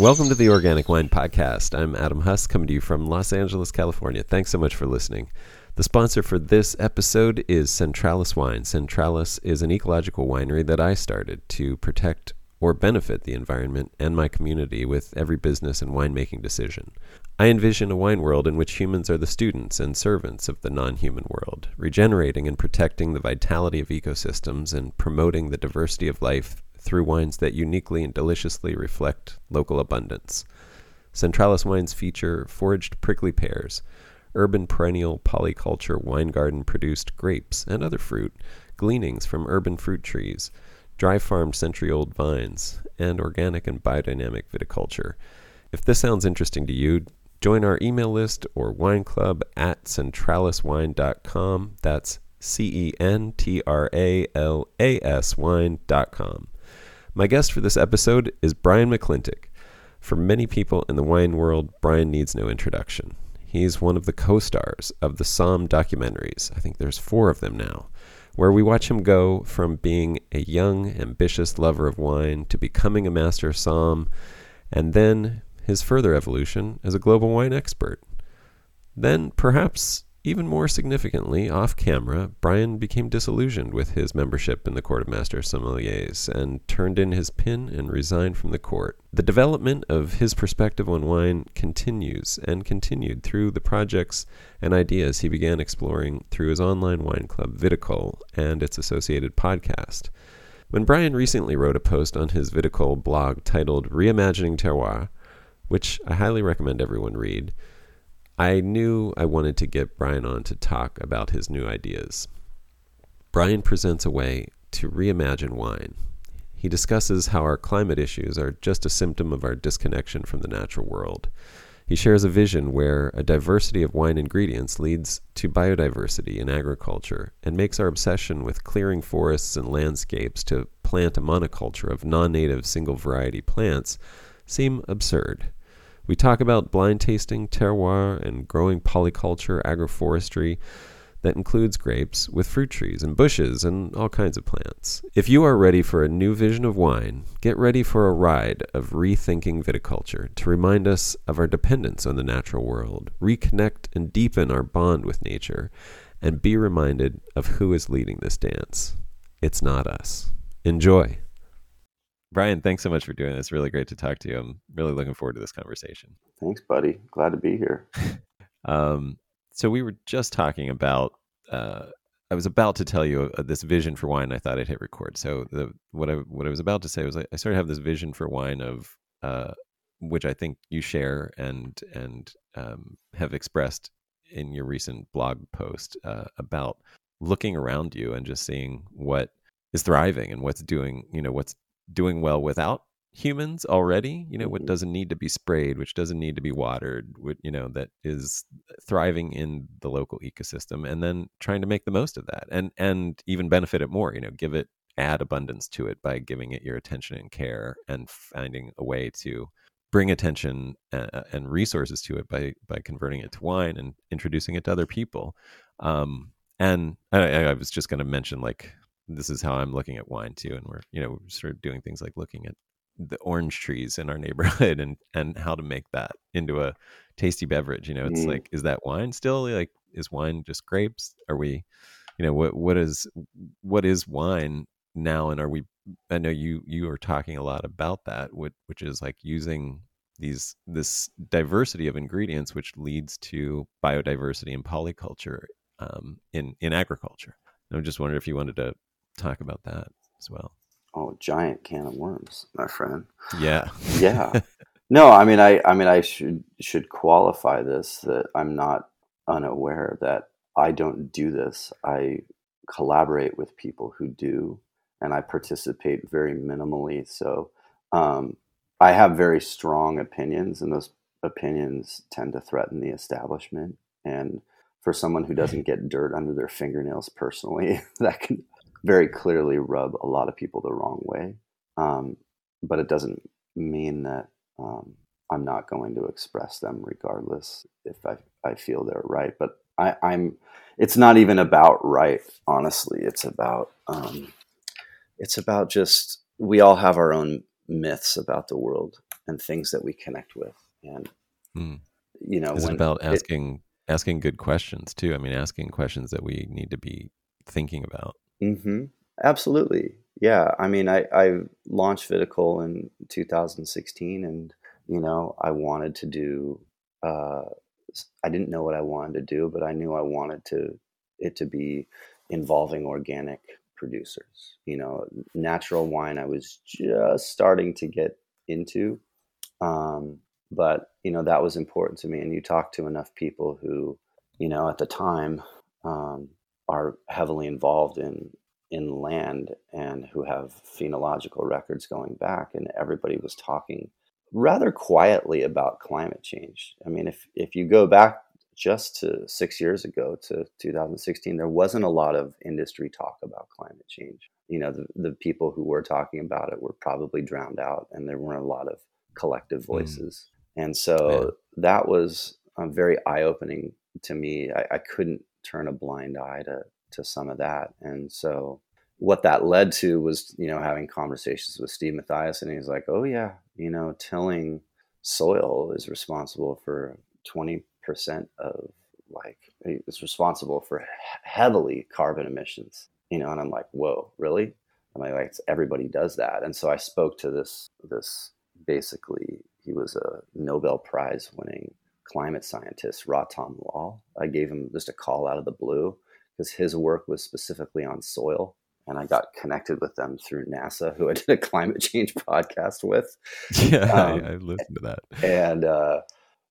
Welcome to the Organic Wine Podcast. I'm Adam Huss, coming to you from Los Angeles, California. Thanks so much for listening. The sponsor for this episode is Centralas Wine. Centralas is an ecological winery that I started to protect or benefit the environment and my community with every business and winemaking decision. I envision a wine world in which humans are the students and servants of the non human world, regenerating and protecting the vitality of ecosystems and promoting the diversity of life through wines that uniquely and deliciously reflect local abundance. Centralas wines feature foraged prickly pears, urban perennial polyculture wine garden produced grapes and other fruit, gleanings from urban fruit trees, dry farmed century old vines, and organic and biodynamic viticulture. If this sounds interesting to you, Join our email list or wine club at centralaswine.com. That's C E N T R A L A S wine.com. My guest for this episode is Brian McClintic. For many people in the wine world, Brian needs no introduction. He's one of the co stars of the Somm documentaries. I think there's four of them now, where we watch him go from being a young, ambitious lover of wine to becoming a master somm, and then his further evolution as a global wine expert. Then, perhaps even more significantly, off camera, Brian became disillusioned with his membership in the Court of Master Sommeliers and turned in his pin and resigned from the court. The development of his perspective on wine continues and continued through the projects and ideas he began exploring through his online wine club, Viticole, and its associated podcast. When Brian recently wrote a post on his Viticole blog titled Reimagining Terroir, which I highly recommend everyone read, I knew I wanted to get Brian on to talk about his new ideas. Brian presents a way to reimagine wine. He discusses how our climate issues are just a symptom of our disconnection from the natural world. He shares a vision where a diversity of wine ingredients leads to biodiversity in agriculture and makes our obsession with clearing forests and landscapes to plant a monoculture of non native single variety plants seem absurd. We talk about blind tasting, terroir, and growing polyculture agroforestry that includes grapes with fruit trees and bushes and all kinds of plants. If you are ready for a new vision of wine, get ready for a ride of rethinking viticulture to remind us of our dependence on the natural world, reconnect and deepen our bond with nature, and be reminded of who is leading this dance. It's not us. Enjoy. Brian, thanks so much for doing this. Really great to talk to you. I'm really looking forward to this conversation. Thanks, buddy. Glad to be here. um, so we were just talking about. Uh, I was about to tell you uh, this vision for wine. I thought I'd hit record. So the what I what I was about to say was I, I sort of have this vision for wine of uh, which I think you share and and um, have expressed in your recent blog post uh, about looking around you and just seeing what is thriving and what's doing you know what's doing well without humans already you know what mm-hmm. doesn't need to be sprayed which doesn't need to be watered what you know that is thriving in the local ecosystem and then trying to make the most of that and and even benefit it more you know give it add abundance to it by giving it your attention and care and finding a way to bring attention uh, uh, and resources to it by by converting it to wine and introducing it to other people um, and I, I was just going to mention like this is how I'm looking at wine too. And we're, you know, sort of doing things like looking at the orange trees in our neighborhood and and how to make that into a tasty beverage. You know, it's mm. like, is that wine still? Like, is wine just grapes? Are we, you know, what what is what is wine now? And are we? I know you you are talking a lot about that, which which is like using these this diversity of ingredients, which leads to biodiversity and polyculture um, in in agriculture. I'm just wondering if you wanted to talk about that as well. Oh, giant can of worms, my friend. Yeah. yeah. No, I mean, I, I mean, I should should qualify this that I'm not unaware that I don't do this. I collaborate with people who do, and I participate very minimally. So, um, I have very strong opinions, and those opinions tend to threaten the establishment. And for someone who doesn't get dirt under their fingernails personally, that can very clearly rub a lot of people the wrong way. Um, but it doesn't mean that um, I'm not going to express them regardless if I, I feel they're right. But I, am it's not even about right, honestly. It's about um, it's about just we all have our own myths about the world. and things that we connect with. And Mm. you know, it when about it- asking asking good questions too? I mean, asking questions that we need to be thinking about. Hmm Absolutely. Yeah. I mean, I, I launched Viticole in 2016 and, you know, I wanted to do, uh, I didn't know what I wanted to do, but I knew I wanted to, it to be involving organic producers. You know, natural wine I was just starting to get into. Um, but, you know, that was important to me. And you talk to enough people who, you know, at the time, um, are heavily involved in in land and who have phenological records going back and everybody was talking rather quietly about climate change. I mean if if you go back just to 6 years ago to 2016 there wasn't a lot of industry talk about climate change. You know the, the people who were talking about it were probably drowned out and there weren't a lot of collective voices. And so that was um, very eye-opening to me. I, I couldn't turn a blind eye to to some of that. And so what that led to was, you know, having conversations with Steve Matthias and he's like, Oh yeah, you know, tilling soil is responsible for 20% of like it's responsible for heavily carbon emissions. You know, and I'm like, whoa, really? I'm like, like everybody does that. And so I spoke to this this basically he was a Nobel Prize winning climate scientist, Rattan Lal. I gave him just a call out of the blue because his work was specifically on soil. And I got connected with them through NASA, who I did a climate change podcast with. Yeah, Um, I, I listened to that. And, uh,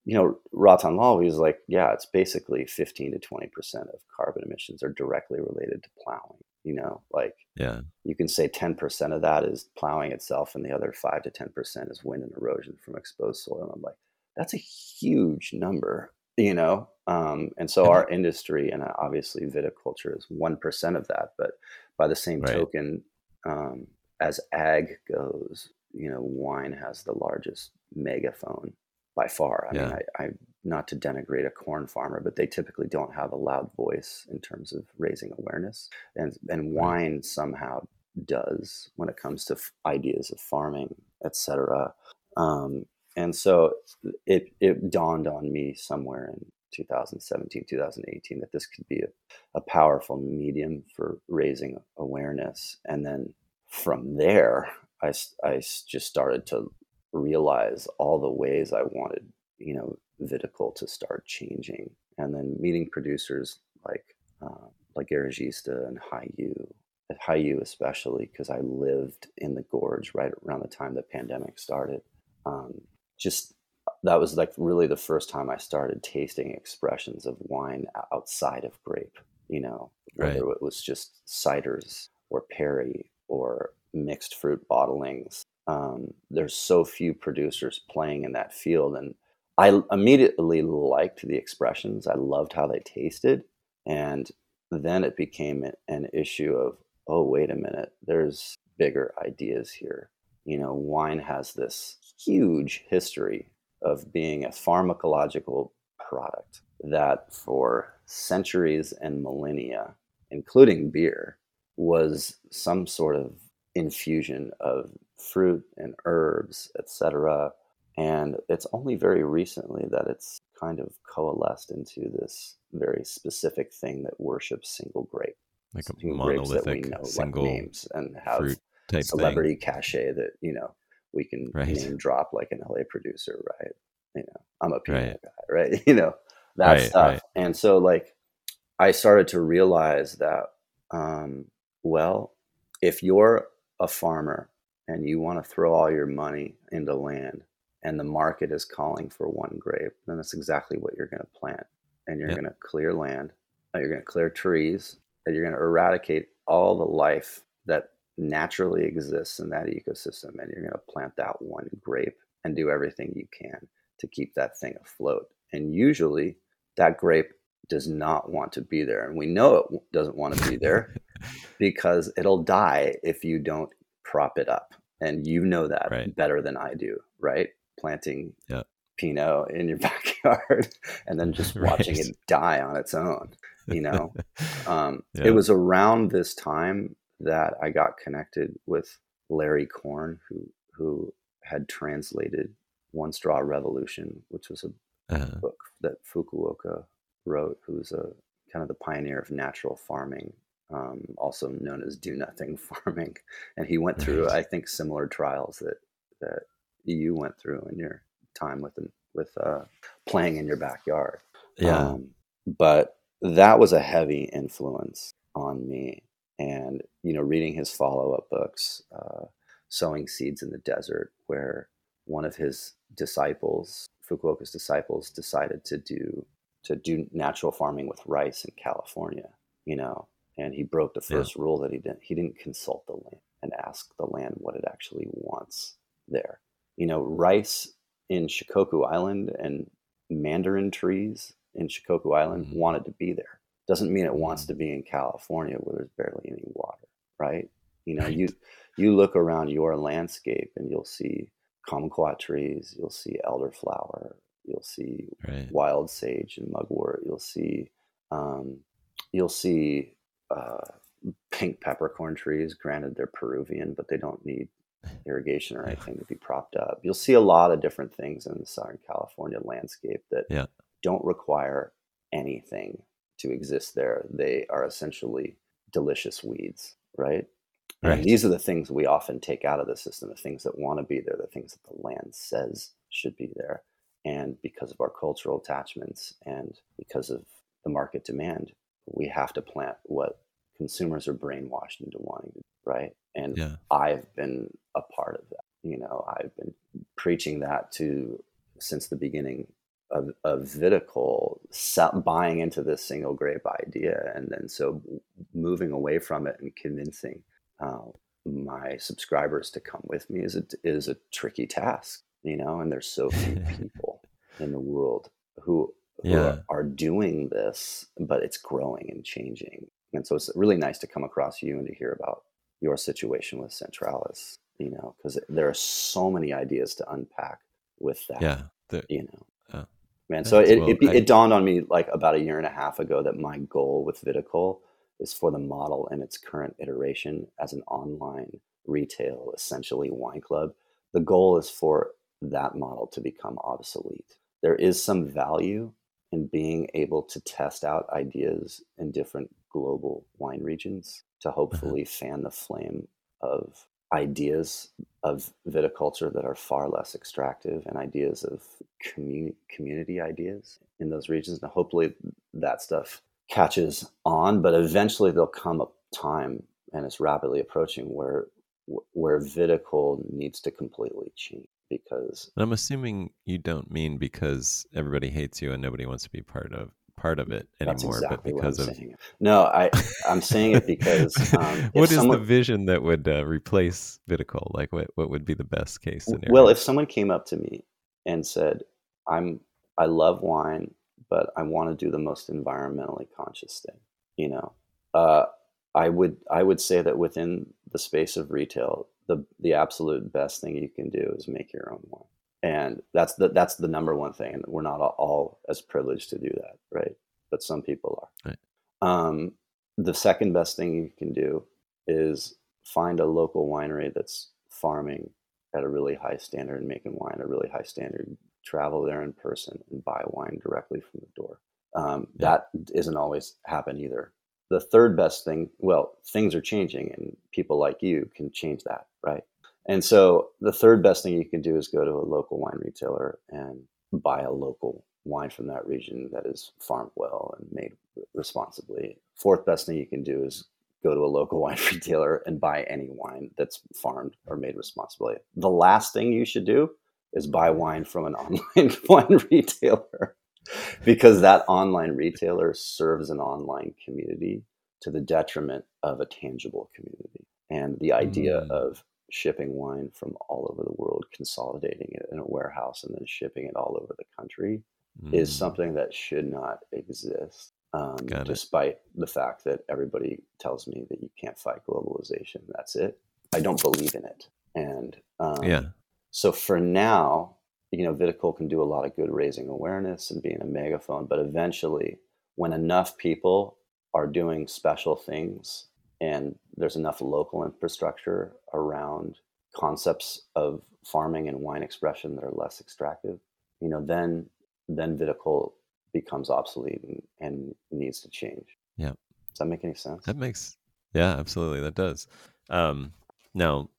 you know, Rattan Lal, he was like, yeah, it's basically 15 to 20% of carbon emissions are directly related to plowing. You know, like Yeah, you can say 10% of that is plowing itself, and the other 5 to 10% is wind and erosion from exposed soil. And I'm like, that's a huge number, you know? Um, and so our industry, and obviously viticulture is 1% of that. But by the same Right. token, um, as ag goes, you know, wine has the largest megaphone by far. I mean, I, I not to denigrate a corn farmer, but they typically don't have a loud voice in terms of raising awareness, and and wine somehow does when it comes to f- ideas of farming, etc. Um, and so it it dawned on me somewhere in 2017, 2018 that this could be a, a powerful medium for raising awareness, and then from there, I, I just started to realize all the ways I wanted, you know, Viticole to start changing, and then meeting producers like uh, like Garagista and Hiyu, Hiyu especially because I lived in the gorge right around the time the pandemic started. Um, just that was like really the first time I started tasting expressions of wine outside of grape. You know, whether it was just ciders or perry or mixed fruit bottlings. Um, there's so few producers playing in that field, and I immediately liked the expressions. I loved how they tasted, and then it became an issue of, oh, wait a minute, there's bigger ideas here. You know, wine has this huge history of being a pharmacological product that for centuries and millennia, including beer, was some sort of infusion of fruit and herbs, etc. And it's only very recently that it's kind of coalesced into this very specific thing that worships single grape, like a single grapes that we monolithic know single like names and have fruit type celebrity cachet that you know we can Right. name drop like an LA producer, right? You know, I'm a Pinot Right. guy, right? You know, that Right, stuff. And so, like, I started to realize that, um, well, if you're a farmer and you want to throw all your money into land and the market is calling for one grape, then that's exactly what you're going to plant. And you're Yep. going to clear land, and you're going to clear trees, and you're going to eradicate all the life that naturally exists in that ecosystem. And you're going to plant that one grape and do everything you can to keep that thing afloat. And usually that grape does not want to be there. And we know it doesn't want to be there because it'll die if you don't prop it up. And you know that Right. better than I do, right? Planting Yeah. Pinot in your backyard and then just watching Right. it die on its own, you know? Um. It was around this time that I got connected with Larry Korn, who who had translated One Straw Revolution, which was a uh-huh. book that Fukuoka wrote, who's a kind of the pioneer of natural farming, um, also known as do nothing farming. And he went through, I think, similar trials that that you went through in your time with with uh, playing in your backyard. Yeah. Um, but that was a heavy influence on me, and you know, reading his follow up books, uh, "Sowing Seeds in the Desert," where one of his disciples, Fukuoka's disciples, decided to do to do natural farming with rice in California. You know, and he broke the first yeah. rule that he didn't he didn't consult the land and ask the land what it actually wants there. You know, rice in Shikoku Island and mandarin trees in Shikoku Island mm-hmm. wanted to be there. Doesn't mean it wants to be in California where there's barely any water, right? You know, you you look around your landscape and you'll see kumquat trees, you'll see elderflower, you'll see right. wild sage and mugwort, you'll see um, you'll see uh, pink peppercorn trees. Granted, they're Peruvian, but they don't need irrigation or anything to be propped up. You'll see a lot of different things in the Southern California landscape that yeah. don't require anything to exist there. They are essentially delicious weeds, right? right? And these are the things we often take out of the system, the things that want to be there, the things that the land says should be there. And because of our cultural attachments and because of the market demand, we have to plant what consumers are brainwashed into wanting to, right? And yeah. I've been a part of that. You know, I've been preaching that to since the beginning of, of Viticole, buying into this single grape idea, and then so moving away from it and convincing uh, my subscribers to come with me is a, is a tricky task. You know, and there's so few people in the world who who yeah. are, are doing this, but it's growing and changing. And so it's really nice to come across you and to hear about your situation with Centralas, you know, because there are so many ideas to unpack with that. Yeah. The, you know, man. So it, well, it, I, it, dawned on me like about a year and a half ago that my goal with Viticole is for the model in its current iteration as an online retail, essentially wine club. The goal is for that model to become obsolete. There is some value in being able to test out ideas in different global wine regions to uh-huh. hopefully fan the flame of ideas of viticulture that are far less extractive and ideas of community community ideas in those regions. Now, hopefully, that stuff catches on, but eventually there'll come a time, and it's rapidly approaching, where where viticole needs to completely change because I'm assuming you don't mean because everybody hates you and nobody wants to be part of part of it anymore, exactly but because of saying. no, I I'm saying it because um, what is someone... the vision that would uh, replace Viticole? Like, what what would be the best case scenario? Well, if someone came up to me and said, "I'm I love wine, but I want to do the most environmentally conscious thing," you know, uh, I would I would say that within the space of retail, the the absolute best thing you can do is make your own wine and that's the that's the number one thing and we're not all as privileged to do that right? But some people are. Right. um, the second best thing you can do is find a local winery that's farming at a really high standard and making wine at a really high standard. Travel there in person and buy wine directly from the door. Um, yeah. that isn't always happen either. The third best thing well things are changing and people like you can change that right and so the third best thing you can do is go to a local wine retailer and buy a local wine from that region that is farmed well and made responsibly fourth best thing you can do is go to a local wine retailer and buy any wine that's farmed or made responsibly the last thing you should do is buy wine from an online wine retailer because that online retailer serves an online community to the detriment of a tangible community. And the idea mm. of shipping wine from all over the world, consolidating it in a warehouse, and then shipping it all over the country mm. is something that should not exist. Um, despite the fact that everybody tells me that you can't fight globalization, that's it. I don't believe in it. And um, yeah. So for now, you know, Viticole can do a lot of good raising awareness and being a megaphone, but eventually, when enough people are doing special things and there's enough local infrastructure around concepts of farming and wine expression that are less extractive, you know, then then viticole becomes obsolete and, and needs to change. Yeah. Does that make any sense? That makes yeah, absolutely. That does. Um, now,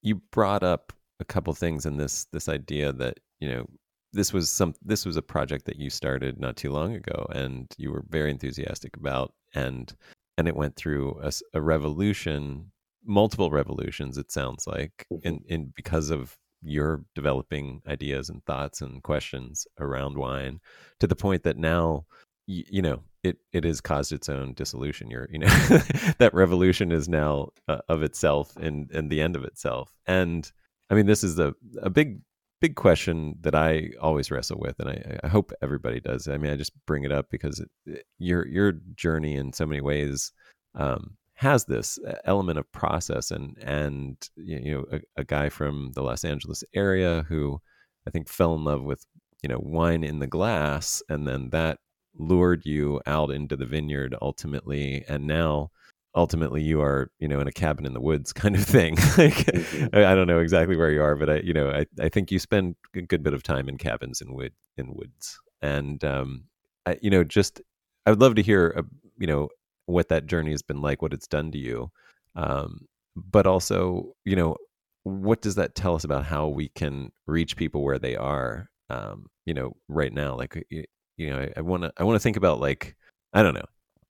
you brought up a couple things in this this idea that you know this was some this was a project that you started not too long ago and you were very enthusiastic about and and it went through a, a revolution multiple revolutions it sounds like mm-hmm. in in because of your developing ideas and thoughts and questions around wine to the point that now you, you know it it has caused its own dissolution you're you know that revolution is now uh, of itself and and the end of itself and i mean this is a a big big question that I always wrestle with, and I, I hope everybody does. I mean, I just bring it up because it, your your journey in so many ways um, has this uh, element of process, and and you know, a, a, guy from the Los Angeles area who I think fell in love with you know wine in the glass, and then that lured you out into the vineyard ultimately, and now ultimately you are you know in a cabin in the woods kind of thing. Like i don't know exactly where you are but i you know i, I think you spend a good bit of time in cabins in wood in woods. And um I, you know just i would love to hear uh, you know what that journey has been like what it's done to you. Um but also you know what does that tell us about how we can reach people where they are um you know right now? Like you, you know i want to i want to think about like i don't know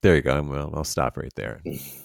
there you go. Well, I'll stop right there.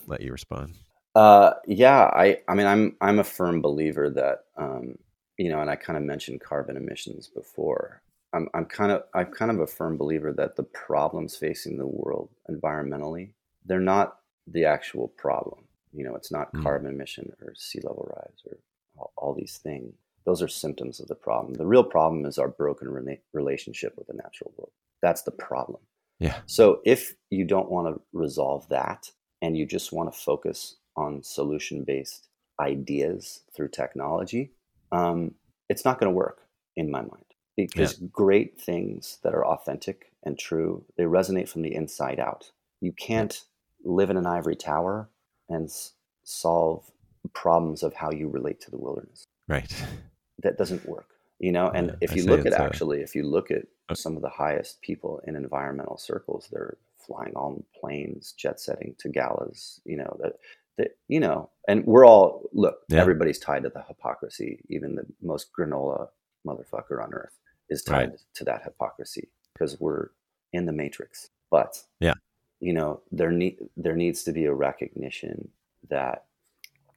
let you respond. Uh, yeah, I, I mean, I'm, I'm a firm believer that, um, you know, and I kind of mentioned carbon emissions before. I'm, I'm kind of, I'm kind of a firm believer that the problems facing the world environmentally, they're not the actual problem. You know, it's not mm. carbon emission or sea level rise or all, all, these things. Those are symptoms of the problem. The real problem is our broken re- relationship with the natural world. That's the problem. Yeah. So if you don't want to resolve that and you just want to focus on solution based ideas through technology, um, it's not going to work in my mind because yeah. great things that are authentic and true they resonate from the inside out. You can't live in an ivory tower and s- solve problems of how you relate to the wilderness. Right. That doesn't work you know and yeah, if you look at actually if you look at some of the highest people in environmental circles they're flying on planes jet setting to galas you know that that you know and we're all look yeah. everybody's tied to the hypocrisy even the most granola motherfucker on earth is tied right. to that hypocrisy because we're in the matrix but yeah you know there need there needs to be a recognition that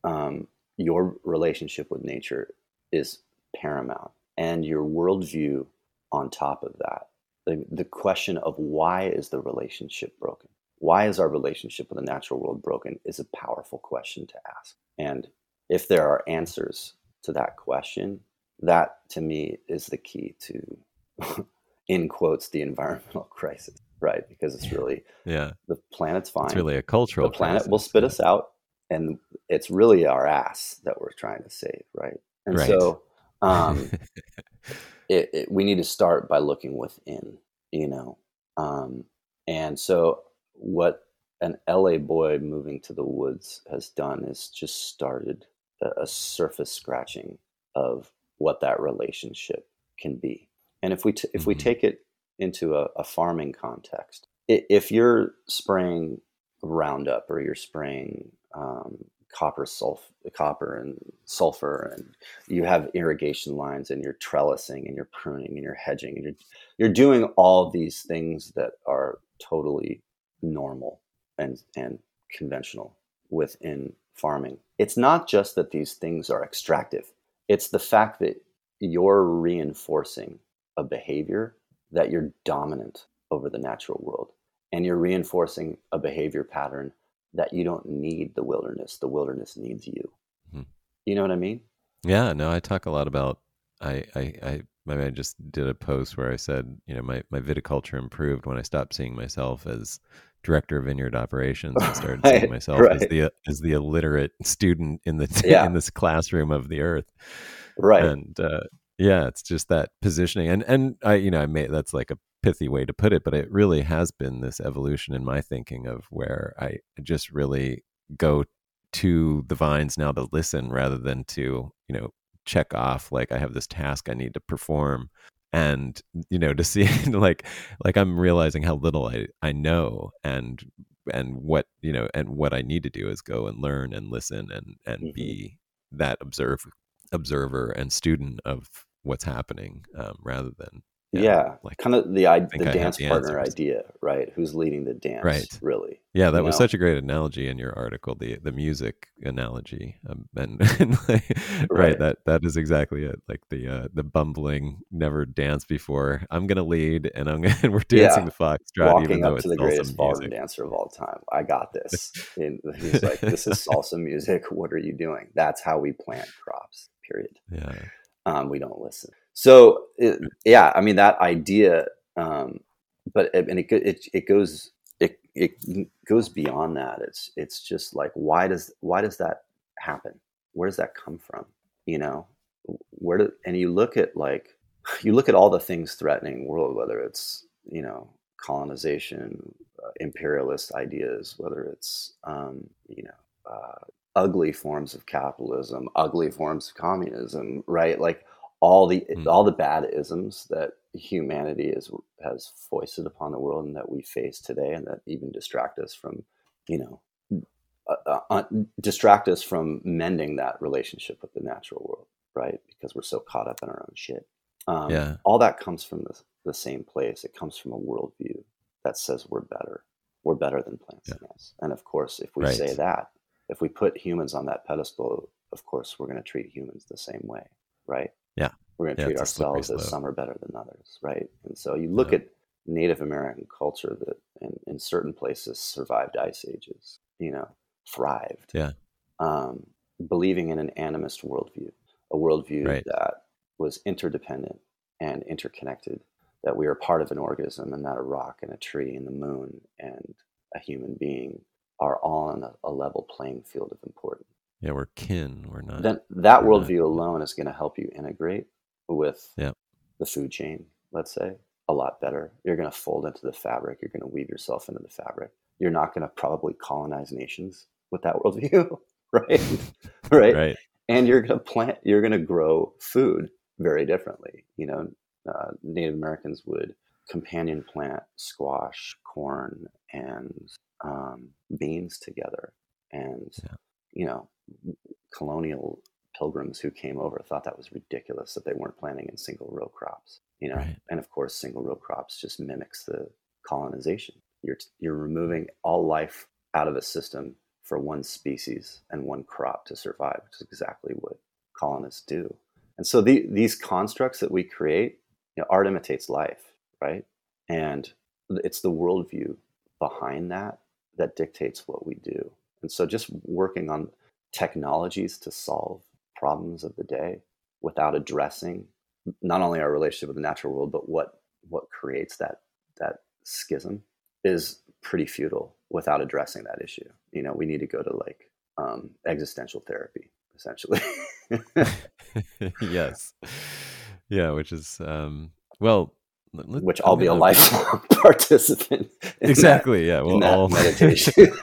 um, your relationship with nature is paramount and your worldview on top of that. The, the question of why is the relationship broken? Why is our relationship with the natural world broken is a powerful question to ask. And if there are answers to that question, that to me is the key to, in quotes, the environmental crisis, right? Because it's really, yeah, the planet's fine. It's really a cultural. The planet crisis. will spit us out, and it's really our ass that we're trying to save, right? And right. so um, it, it, we need to start by looking within, you know. Um, and so, what an LA boy moving to the woods has done is just started a, a surface scratching of what that relationship can be. And if we t- if we mm-hmm. take it into a, a farming context, if you're spraying Roundup or you're spraying um, copper sulf copper and sulfur and you have irrigation lines and you're trellising and you're pruning and you're hedging and you're you're doing all these things that are totally normal and and conventional within farming. It's not just that these things are extractive. It's the fact that you're reinforcing a behavior that you're dominant over the natural world and you're reinforcing a behavior pattern that you don't need the wilderness. The wilderness needs you. Mm-hmm. You know what I mean? Yeah, no, I talk a lot about I I I I just did a post where I said, you know, my, my viticulture improved when I stopped seeing myself as director of vineyard operations and started right, seeing myself right. as the as the illiterate student in the yeah. in this classroom of the earth. Right. And uh, yeah, it's just that positioning, and and I you know I made that's like a pithy way to put it, but it really has been this evolution in my thinking of where I just really go to the vines now to listen rather than to you know check off like I have this task I need to perform and you know to see like like I'm realizing how little I I know and and what you know and what I need to do is go and learn and listen and and mm-hmm. be that observe observer and student of what's happening um, rather than yeah, like kind of the the dance the partner answers. idea, right? Who's leading the dance, right? Really? Yeah, that was know? such a great analogy in your article, the the music analogy, um, and, and like, right. right. that that is exactly it. Like the uh, the bumbling, never danced before. I'm gonna lead, and I'm gonna, and we're dancing yeah. the foxtrot, walking even up to the greatest ballroom dancer of all time. I got this. and he's like, "This is salsa music. What are you doing?" That's how we plant crops. Period. Yeah. Um, we don't listen. So it, yeah, I mean that idea, um, but and it, it it goes it it goes beyond that. It's it's just like why does why does that happen? Where does that come from? You know, where do and you look at like you look at all the things threatening world, whether it's you know colonization, uh, imperialist ideas, whether it's um, you know uh, ugly forms of capitalism, ugly forms of communism, right? Like all the mm. all the bad isms that humanity is has foisted upon the world and that we face today, and that even distract us from, you know, uh, uh, uh, distract us from mending that relationship with the natural world, right? Because we're so caught up in our own shit. Um, yeah. All that comes from the, the same place. It comes from a worldview that says we're better. We're better than plants yeah. and And of course, if we right. say that, if we put humans on that pedestal, of course, we're going to treat humans the same way, right? Yeah. We're going to yeah, treat ourselves as some are better than others, right? And so you look yeah. at Native American culture that in, in, certain places survived ice ages, you know, thrived. Yeah. Um, believing in an animist worldview, a worldview right. that was interdependent and interconnected, that we are part of an organism and that a rock and a tree and the moon and a human being are all on a, a level playing field of importance. Yeah, we're kin. We're not. Then that worldview not. alone is going to help you integrate with yeah. the food chain, let's say, a lot better. You're going to fold into the fabric. You're going to weave yourself into the fabric. You're not going to probably colonize nations with that worldview, right? right? Right. And you're going to plant. You're going to grow food very differently. You know, uh, Native Americans would companion plant squash, corn, and um, beans together, and yeah. you know, colonial pilgrims who came over thought that was ridiculous that they weren't planting in single row crops you know? Right. and of course single row crops just mimics the colonization. You're you're removing all life out of a system for one species and one crop to survive which is exactly what colonists do. And so the, these constructs that we create you know, art imitates life right? And it's the worldview behind that that dictates what we do. And so just working on technologies to solve problems of the day without addressing not only our relationship with the natural world, but what what creates that that schism is pretty futile without addressing that issue. You know, we need to go to like um, existential therapy, essentially. yes, yeah, which is um, well, let, which I'll be a lifelong participant. Exactly. That, yeah. Well, all meditation.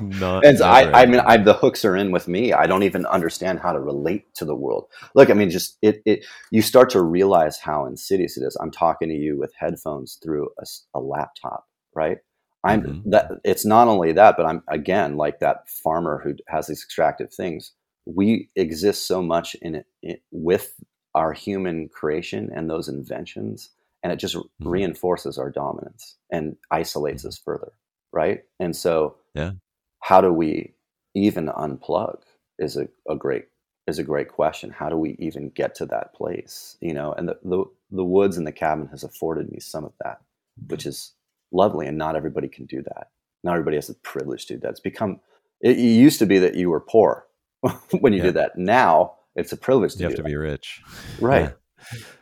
not. And I, I mean, I, the hooks are in with me. I don't even understand how to relate to the world. Look, I mean, just it. It. You start to realize how insidious it is. I'm talking to you with headphones through a, a laptop, right? I'm mm-hmm. that. It's not only that, but I'm again like that farmer who has these extractive things. We exist so much in it, it with our human creation and those inventions and it just mm-hmm. reinforces our dominance and isolates mm-hmm. us further right? And so yeah. how do we even unplug is a, a great is a great question. How do we even get to that place you know? And the, the the woods and the cabin has afforded me some of that which is lovely and not everybody can do that. Not everybody has the privilege to do that. It's become it, it used to be that you were poor when you yeah. did that. Now it's a privilege to you have to that. be rich. Right. Yeah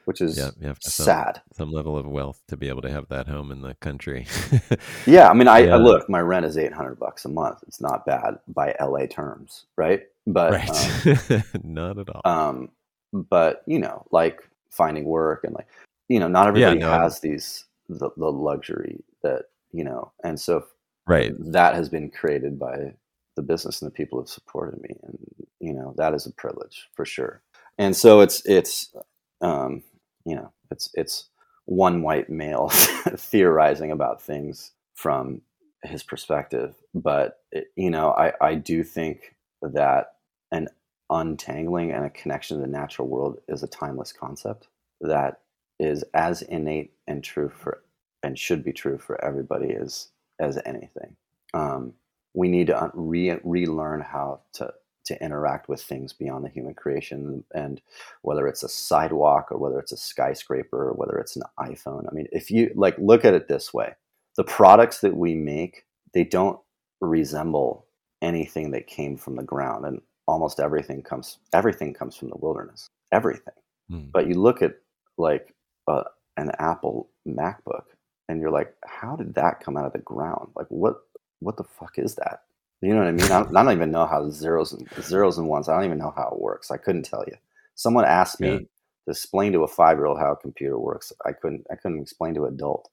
which is yeah, you have sad. Some, some, level of wealth to be able to have that home in the country. yeah, I mean, I, yeah. I, look, my rent is eight hundred bucks a month. It's not bad by LA terms, right? But right. Um, not at all. Um, but you know, like finding work and like you know, not everybody yeah, no, has these the, the luxury that you know, and so right that has been created by the business and the people who have supported me, and you know that is a privilege for sure. And so it's it's um, you know it's it's one white male theorizing about things from his perspective, but it, you know I I do think that an untangling and a connection to the natural world is a timeless concept that is as innate and true for and should be true for everybody as as anything. Um, we need to re- relearn how to to interact with things beyond the human creation and whether it's a sidewalk or whether it's a skyscraper or whether it's an iphone. I mean if you like look at it this way the products that we make they don't resemble anything that came from the ground and almost everything comes everything comes from the wilderness. Everything. Mm. but you look at like uh, an apple macbook and you're like how did that come out of the ground? Like what what the fuck is that you know what i mean? I, don't, I don't even know how zeros and zeros and ones i don't even know how it works. I couldn't tell you. Someone asked me yeah. to explain to a five year old how a computer works. I couldn't i couldn't explain to an adult.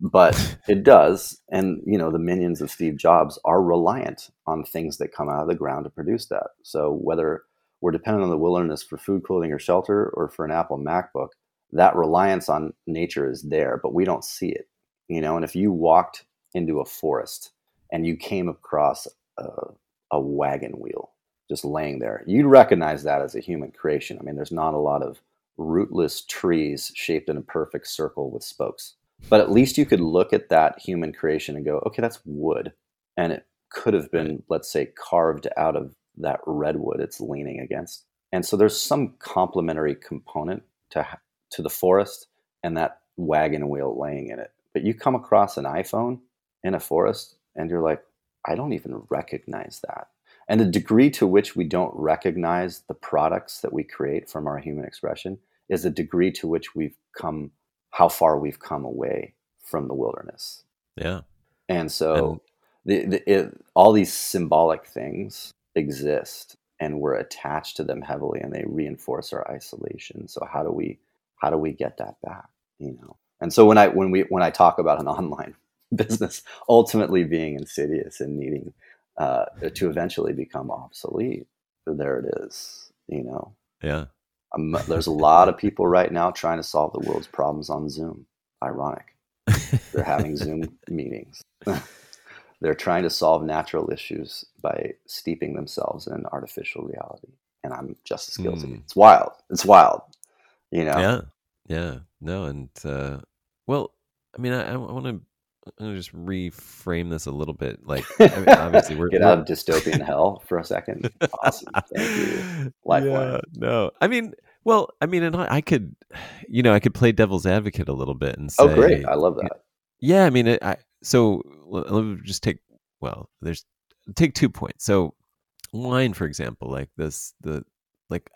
But it does and you know the minions of steve jobs are reliant on things that come out of the ground to produce that. So whether we're dependent on the wilderness for food clothing or shelter or for an apple macbook that reliance on nature is there but we don't see it you know? And if you walked into a forest and you came across a, a wagon wheel just laying there you'd recognize that as a human creation i mean there's not a lot of rootless trees shaped in a perfect circle with spokes but at least you could look at that human creation and go, okay, that's wood. And it could have been, let's say, carved out of that redwood it's leaning against. And so there's some complementary component to, to the forest and that wagon wheel laying in it. But you come across an iPhone in a forest and you're like, I don't even recognize that. And the degree to which we don't recognize the products that we create from our human expression is the degree to which we've come how far we've come away from the wilderness. Yeah. And so and, the, the, it, all these symbolic things exist and we're attached to them heavily and they reinforce our isolation. So how do we how do we get that back, you know? And so when I when we when I talk about an online business ultimately being insidious and needing uh, to eventually become obsolete, there it is, you know. Yeah. Um, there's a lot of people right now trying to solve the world's problems on Zoom. Ironic. They're having Zoom meetings. They're trying to solve natural issues by steeping themselves in artificial reality. And I'm just as guilty. Mm. It's wild. It's wild. You know? Yeah. Yeah. No. And, uh, well, I mean, I, I want to I'm gonna just reframe this a little bit. Like, I mean, obviously, we're get out of dystopian hell for a second. Awesome, thank you. Lifeline. Yeah, no, I mean, well, I mean, and I, I, could, you know, I could play devil's advocate a little bit and oh, say, oh, great, I love that. Yeah, I mean, it, I so let me just take. Well, there's take two points. So, wine, for example, like this, the like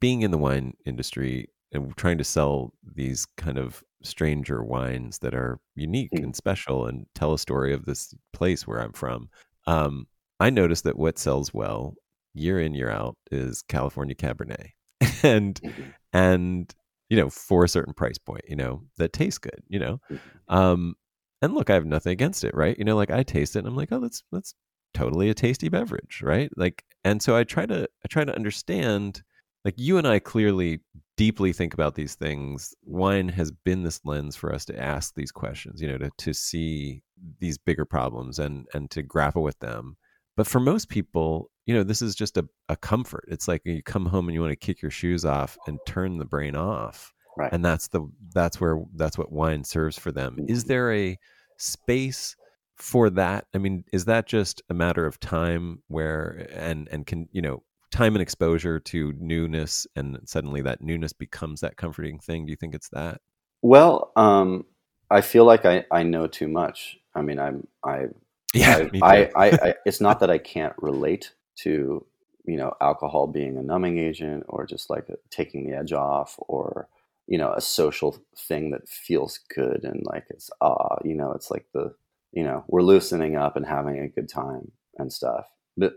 being in the wine industry and trying to sell these kind of stranger wines that are unique mm. and special and tell a story of this place where I'm from. Um, I noticed that what sells well year in year out is California Cabernet, and mm-hmm. and you know for a certain price point, you know that tastes good, you know. Mm-hmm. Um, and look, I have nothing against it, right? You know, like I taste it, and I'm like, oh, that's that's totally a tasty beverage, right? Like, and so I try to I try to understand like you and I clearly deeply think about these things, wine has been this lens for us to ask these questions, you know, to, to see these bigger problems and and to grapple with them. But for most people, you know, this is just a, a comfort. It's like you come home and you want to kick your shoes off and turn the brain off. Right. And that's the that's where that's what wine serves for them. Is mm-hmm. there a space for that? I mean, is that just a matter of time where and and can, you know, time and exposure to newness and suddenly that newness becomes that comforting thing. Do you think it's that? Well um, i feel like I, I know too much. I mean i'm i yeah I, I, I, it's not that i can't relate to you know alcohol being a numbing agent or just like taking the edge off or you know a social thing that feels good and like it's ah you know it's like the you know we're loosening up and having a good time and stuff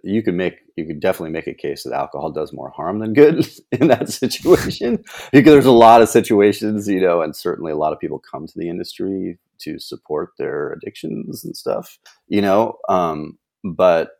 you could make you could definitely make a case that alcohol does more harm than good in that situation because there's a lot of situations you know and certainly a lot of people come to the industry to support their addictions and stuff you know um, but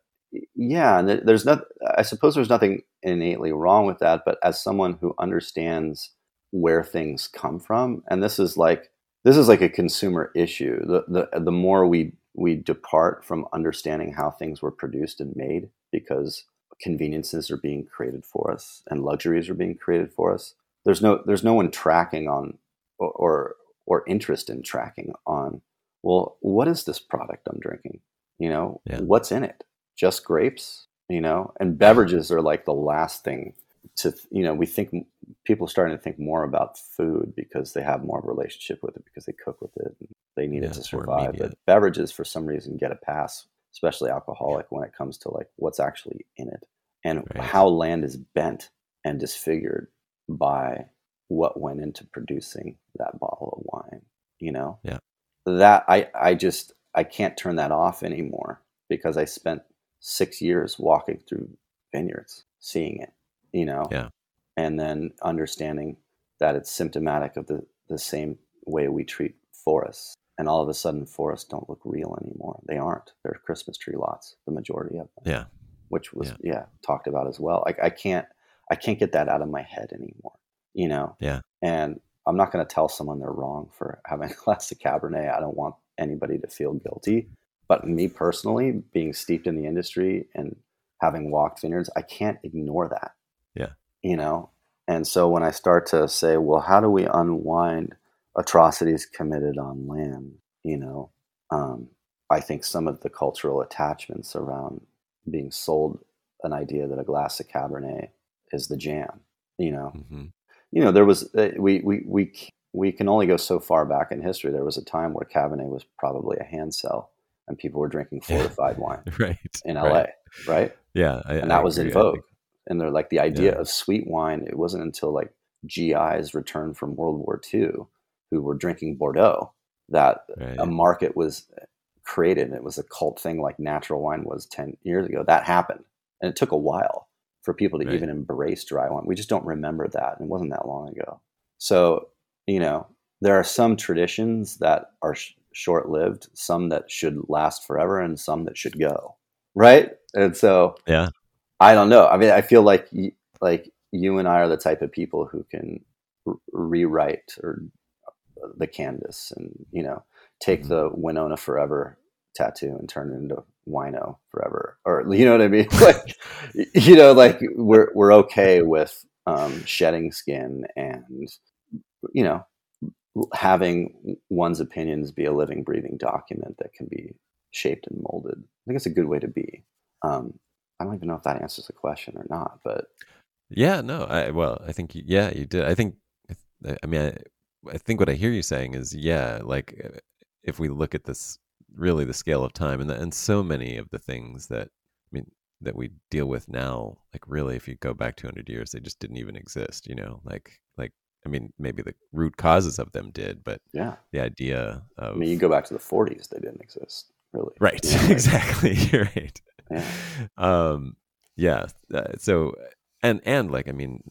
yeah, and there's not. I suppose there's nothing innately wrong with that, but as someone who understands where things come from, and this is like this is like a consumer issue. The the the more we we depart from understanding how things were produced and made, because conveniences are being created for us and luxuries are being created for us. There's no there's no one tracking on or or, or interest in tracking on. Well, what is this product I'm drinking? You know, yeah. what's in it? Just grapes? You know, and beverages are like the last thing to you know we think people are starting to think more about food because they have more of a relationship with it because they cook with it and they need yeah, it to survive. But beverages for some reason get a pass especially alcoholic yeah. when it comes to like what's actually in it and right. how land is bent and disfigured by what went into producing that bottle of wine you know? Yeah. That i i just i can't turn that off anymore because i spent six years walking through vineyards seeing it you know? Yeah and then understanding that it's symptomatic of the the same way we treat forests. And all of a sudden forests don't look real anymore. They aren't. They're christmas tree lots the majority of them. Yeah. Which was yeah, yeah talked about as well. Like i can't i can't get that out of my head anymore you know? Yeah. And i'm not going to tell someone they're wrong for having a glass of cabernet. I don't want anybody to feel guilty. But me personally being steeped in the industry and having walked vineyards i can't ignore that. Yeah you know? And so when i start to say well how do we unwind atrocities committed on land? you know um, i think some of the cultural attachments around being sold an idea that a glass of cabernet is the jam you know? Mm-hmm. you know there was uh, we we we we can only go so far back in history. There was a time where cabernet was probably a hand sell and people were drinking fortified wine right. in LA right, right? yeah I, and that I was in vogue and they're like the idea yeah. of sweet wine it wasn't until like GIs returned from World War II who were drinking Bordeaux that right. a market was uh, created and it was a cult thing like natural wine was 10 years ago that happened and it took a while for people to right. even embrace dry wine we just don't remember that and it wasn't that long ago so you know there are some traditions that are sh- short-lived some that should last forever and some that should go right and so yeah i don't know i mean i feel like like you and i are the type of people who can r- rewrite or the canvas and you know take mm-hmm. the Winona Forever tattoo and turn it into Wino Forever, or you know what I mean? like, you know, like we're we're okay with um, shedding skin and you know having one's opinions be a living, breathing document that can be shaped and molded. I think it's a good way to be. Um, I don't even know if that answers the question or not, but yeah, no, I well, I think yeah, you did. I think, I mean, I, I think what I hear you saying is, yeah, like uh, if we look at this really the scale of time and the, and so many of the things that I mean that we deal with now, like really, if you go back 200 years, they just didn't even exist. You know, like like I mean, maybe the root causes of them did, but yeah, the idea of I mean, you go back to the 40s, they didn't exist, really. Right, you know, exactly. You're right. Yeah. Um, yeah. Uh, so and and like I mean,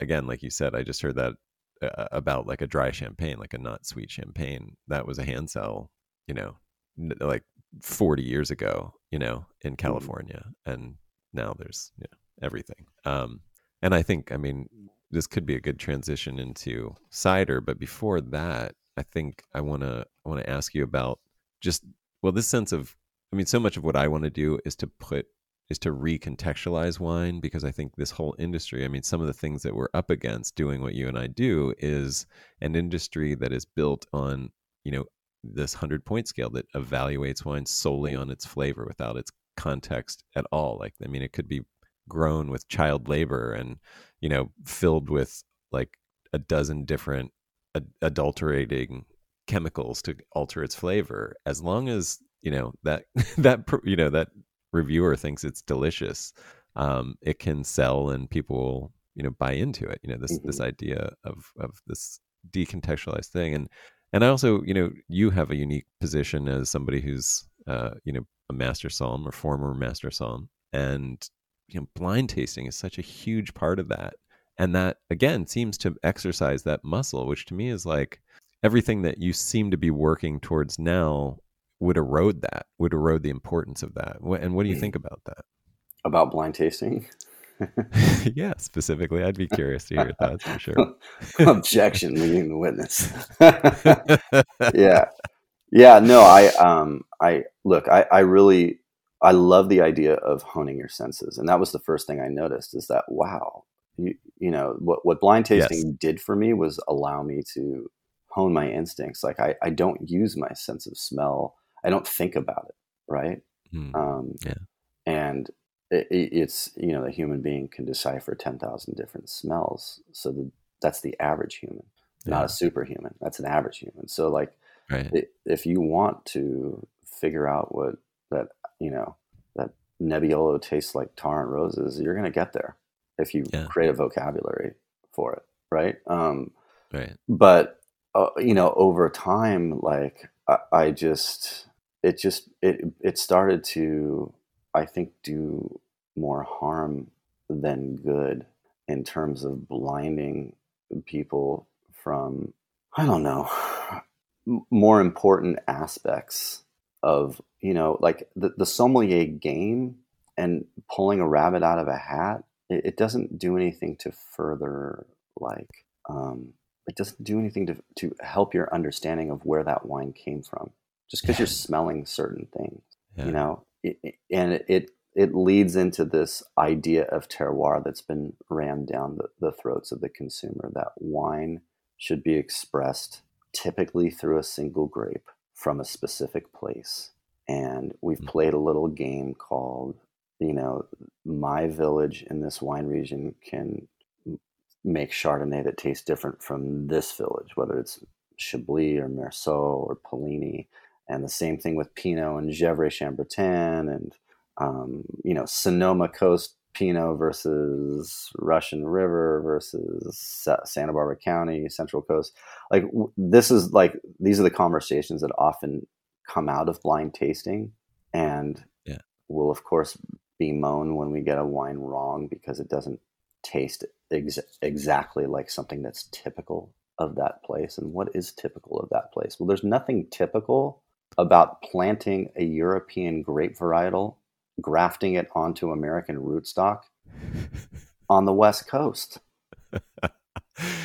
again, like you said, I just heard that uh, about like a dry champagne, like a not sweet champagne. That was a hand sell, you know, n- like 40 years ago, you know, in mm-hmm. California. Mm-hmm. And now there's you know, everything. Um, and I think, I mean, this could be a good transition into cider. But before that, I think I want to I want to ask you about just well this sense of I mean so much of what I want to do is to put is to recontextualize wine because I think this whole industry, I mean, some of the things that we're up against doing what you and I do is an industry that is built on, you know, this 100 point scale that evaluates wine solely on its flavor without its context at all. Like, I mean, it could be grown with child labor and, you know, filled with like a dozen different ad- adulterating chemicals to alter its flavor as long as you know that that you know that reviewer thinks it's delicious, um, it can sell and people will, you know, buy into it. You know, this mm-hmm. this idea of of this decontextualized thing. And and I also, you know, you have a unique position as somebody who's uh, you know, a master somm or former master somm. And you know, blind tasting is such a huge part of that. And that again seems to exercise that muscle, which to me is like everything that you seem to be working towards now would erode that, would erode the importance of that. And what do you mm. think about that? About blind tasting? yeah, specifically, I'd be curious to hear your thoughts for sure. Objection, leading the witness. yeah, yeah. No, I, um, I look. I, I really, I love the idea of honing your senses, and that was the first thing I noticed. Is that wow, you, you know what what blind tasting yes. did for me was allow me to hone my instincts. Like I, I don't use my sense of smell. I don't think about it. Right. Mm, um, yeah. And it, it's you know the human being can decipher 10,000 different smells so the, that's the average human yeah. not a superhuman that's an average human so like right. it, if you want to figure out what that you know that nebbiolo tastes like tar and roses you're going to get there if you yeah. create a vocabulary for it right um right but uh, you know over time like I, I just it just it it started to I think, do more harm than good in terms of blinding people from, I don't know, more important aspects of, you know, like the, the sommelier game and pulling a rabbit out of a hat. It, it doesn't do anything to further, like, um, it doesn't do anything to, to help your understanding of where that wine came from just because you're smelling certain things yeah. you know and it it leads into this idea of terroir that's been rammed down the, the throats of the consumer that wine should be expressed typically through a single grape from a specific place and we've mm. played a little game called you know my village in this wine region can make chardonnay that tastes different from this village whether it's chablis or meursault or Puligny and the same thing with Pinot and Gevrey Chambertin and um, you know Sonoma Coast Pinot versus Russian River versus Santa Barbara County Central Coast. Like this is like these are the conversations that often come out of blind tasting, and yeah. will of course bemoan when we get a wine wrong because it doesn't taste ex- exactly like something that's typical of that place. And what is typical of that place? Well, there's nothing typical about planting a European grape varietal, grafting it onto American rootstock on the West Coast.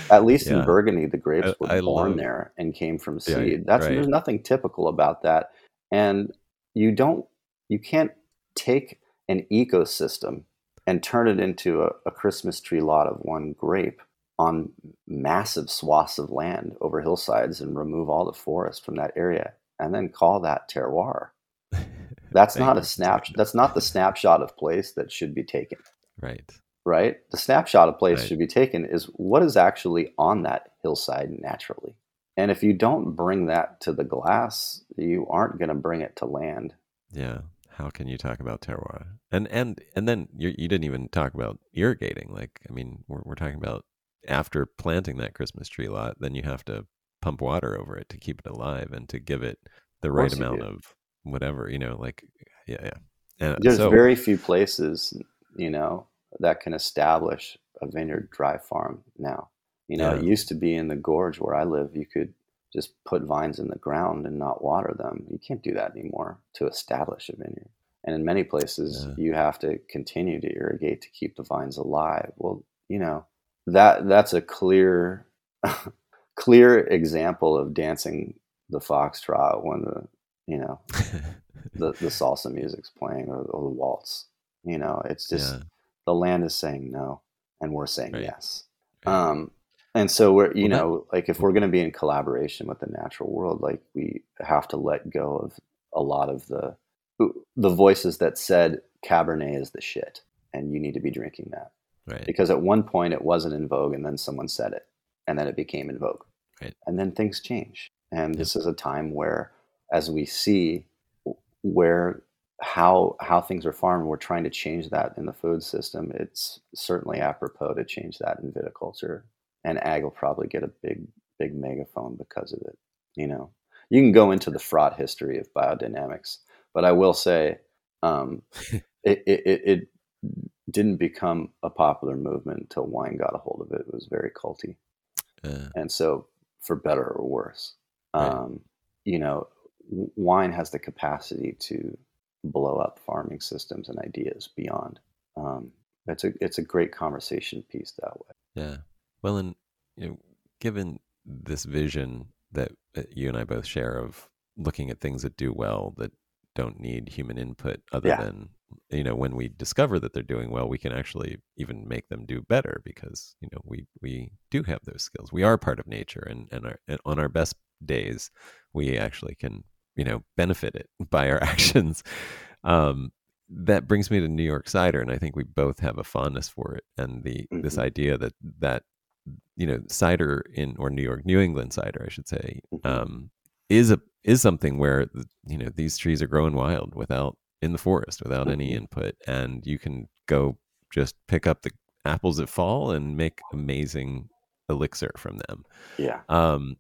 At least yeah. in Burgundy, the grapes were I, I born love, there and came from seed. Yeah, That's right. there's nothing typical about that, and you don't, you can't take an ecosystem and turn it into a, a Christmas tree lot of one grape on massive swaths of land over hillsides and remove all the forest from that area and then call that terroir. That's not a snapshot. That's not the snapshot of place that should be taken. Right. Right. The snapshot of place right. should be taken is what is actually on that hillside naturally. And if you don't bring that to the glass, you aren't going to bring it to land. Yeah. How can you talk about terroir? And and and then you you didn't even talk about irrigating. Like I mean, we're we're talking about after planting that Christmas tree lot, then you have to pump water over it to keep it alive and to give it the right amount of whatever you know like yeah yeah. And uh, there's so, very few places you know that can establish a vineyard dry farm now. You know yeah. it used to be in the gorge where i live you could just put vines in the ground and not water them. You can't do that anymore to establish a vineyard. And in many places yeah. you have to continue to irrigate to keep the vines alive. Well you know that that's a clear clear example of dancing the foxtrot when the you know the the salsa music's playing or, or, the waltz. You know, it's just yeah. the land is saying no, and we're saying right. yes. Right. Um, and so we're you well, know that, like if we're going to be in collaboration with the natural world, like we have to let go of a lot of the the voices that said Cabernet is the shit, and you need to be drinking that. Right. Because at one point it wasn't in vogue, and then someone said it, and then it became in vogue. Right. And then things change. And this is a time where, as we see where how how things are farmed, we're trying to change that in the food system. It's certainly apropos to change that in viticulture. And ag will probably get a big, big megaphone because of it. You know, you can go into the fraught history of biodynamics, but I will say um, it, it, it didn't become a popular movement until wine got a hold of it. It was very culty. Uh, and so for better or worse. Right. Um, you know, wine has the capacity to blow up farming systems and ideas beyond um, it's a it's a great conversation piece that way. Yeah. Well, and you know, given this vision that you and I both share of looking at things that do well that don't need human input other yeah. than you know when we discover that they're doing well we can actually even make them do better because you know we we do have those skills we are part of nature and and, our, and on our best days we actually can you know benefit it by our actions um that brings me to New York cider, and I think we both have a fondness for it, and the mm-hmm. this idea that that you know cider in or New York New England cider, I should say, mm-hmm. um, is a is something where you know these trees are growing wild without in the forest without mm-hmm. any input, and you can go just pick up the apples that fall and make amazing elixir from them. Yeah. Um,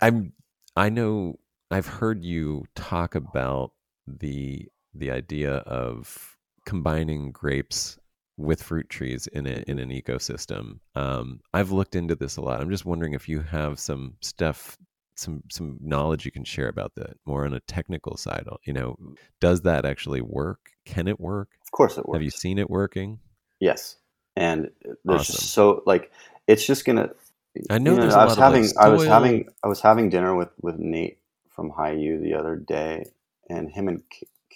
I'm I know I've heard you talk about the the idea of combining grapes with fruit trees in a, in an ecosystem. Um, I've looked into this a lot. I'm just wondering if you have some stuff, some some knowledge you can share about that, more on a technical side. Uh, you know, does that actually work? Can it work? Of course, it works. Have you seen it working? Yes, and uh, there's awesome. just so like it's just gonna. I know, you know I was having like I was having I was having dinner with with Nate from Hiyu the other day, and him and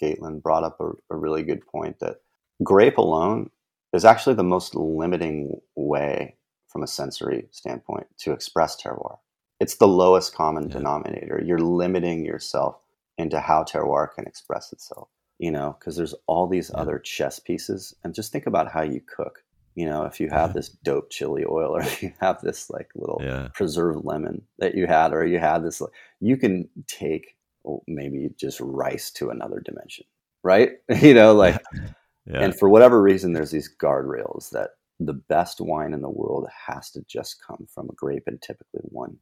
Caitlin brought up a, a really good point that grape alone is actually the most limiting way from a sensory standpoint to express terroir. It's the lowest common yeah. denominator. You're limiting yourself into how terroir can express itself, you know, because there's all these yeah. other chess pieces. And just think about how you cook. You know, if you have yeah. this dope chili oil or you have this like little preserved lemon that you had, or you had this, you can take oh, maybe just rice to another dimension, right? you know, like, and for whatever reason, there's these guardrails that the best wine in the world has to just come from a grape and typically one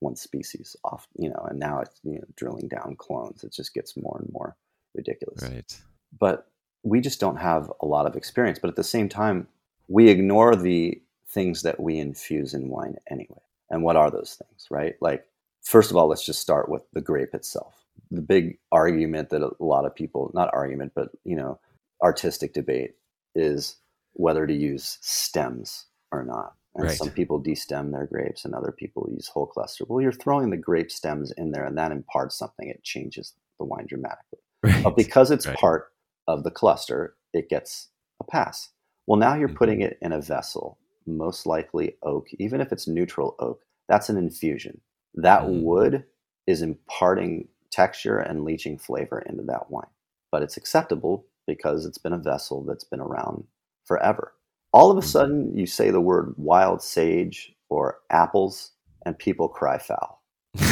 one species off, you know, and now it's, you know, drilling down clones. It just gets more and more ridiculous. Right. But we just don't have a lot of experience. But at the same time, we ignore the things that we infuse in wine anyway. And what are those things, right? Like first of all, let's just start with the grape itself. The big argument that a lot of people, not argument, but you know, artistic debate is whether to use stems or not. And right. some people destem their grapes and other people use whole cluster. Well, you're throwing the grape stems in there and that imparts something. It changes the wine dramatically. Right. But because it's right. part of the cluster, it gets a pass. Well, now you're mm-hmm. putting it in a vessel, most likely oak, even if it's neutral oak. That's an infusion that mm. wood is imparting texture and leaching flavor into that wine. But it's acceptable because it's been a vessel that's been around forever. All of a sudden, you say the word wild sage or apples, and people cry foul.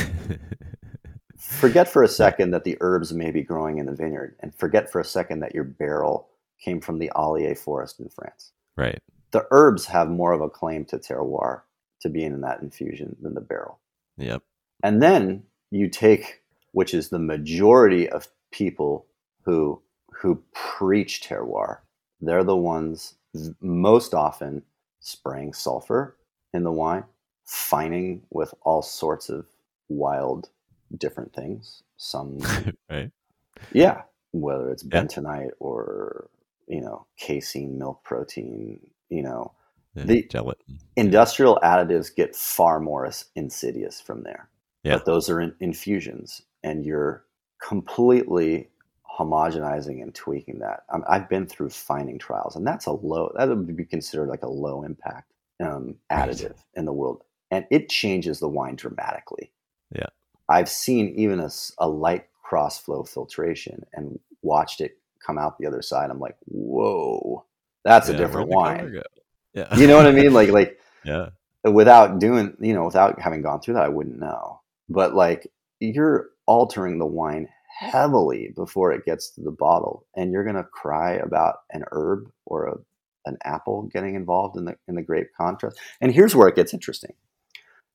forget for a second that the herbs may be growing in the vineyard, and forget for a second that your barrel came from the Allier forest in France. Right. The herbs have more of a claim to terroir to being in that infusion than the barrel. Yep. And then you take, which is the majority of people who who preach terroir. They're the ones most often spraying sulfur in the wine, fining with all sorts of wild different things. Some right. Yeah. Whether it's yeah. bentonite or, you know, casein, milk protein, you know, the gelatin. Industrial additives get far more insidious from there. Yeah. But those are in infusions, and you're completely homogenizing and tweaking that. Um, I've been through fining trials, and that's a low. That would be considered like a low impact um, additive right. in the world, and it changes the wine dramatically. Yeah, I've seen even a, a light cross flow filtration and watched it come out the other side. I'm like, whoa, that's yeah, a different wine. Yeah. You know what I mean? Like like yeah. Without doing, you know, without having gone through that, I wouldn't know. But like you're altering the wine heavily before it gets to the bottle, and you're gonna cry about an herb or a, an apple getting involved in the in the grape contrast. And here's where it gets interesting.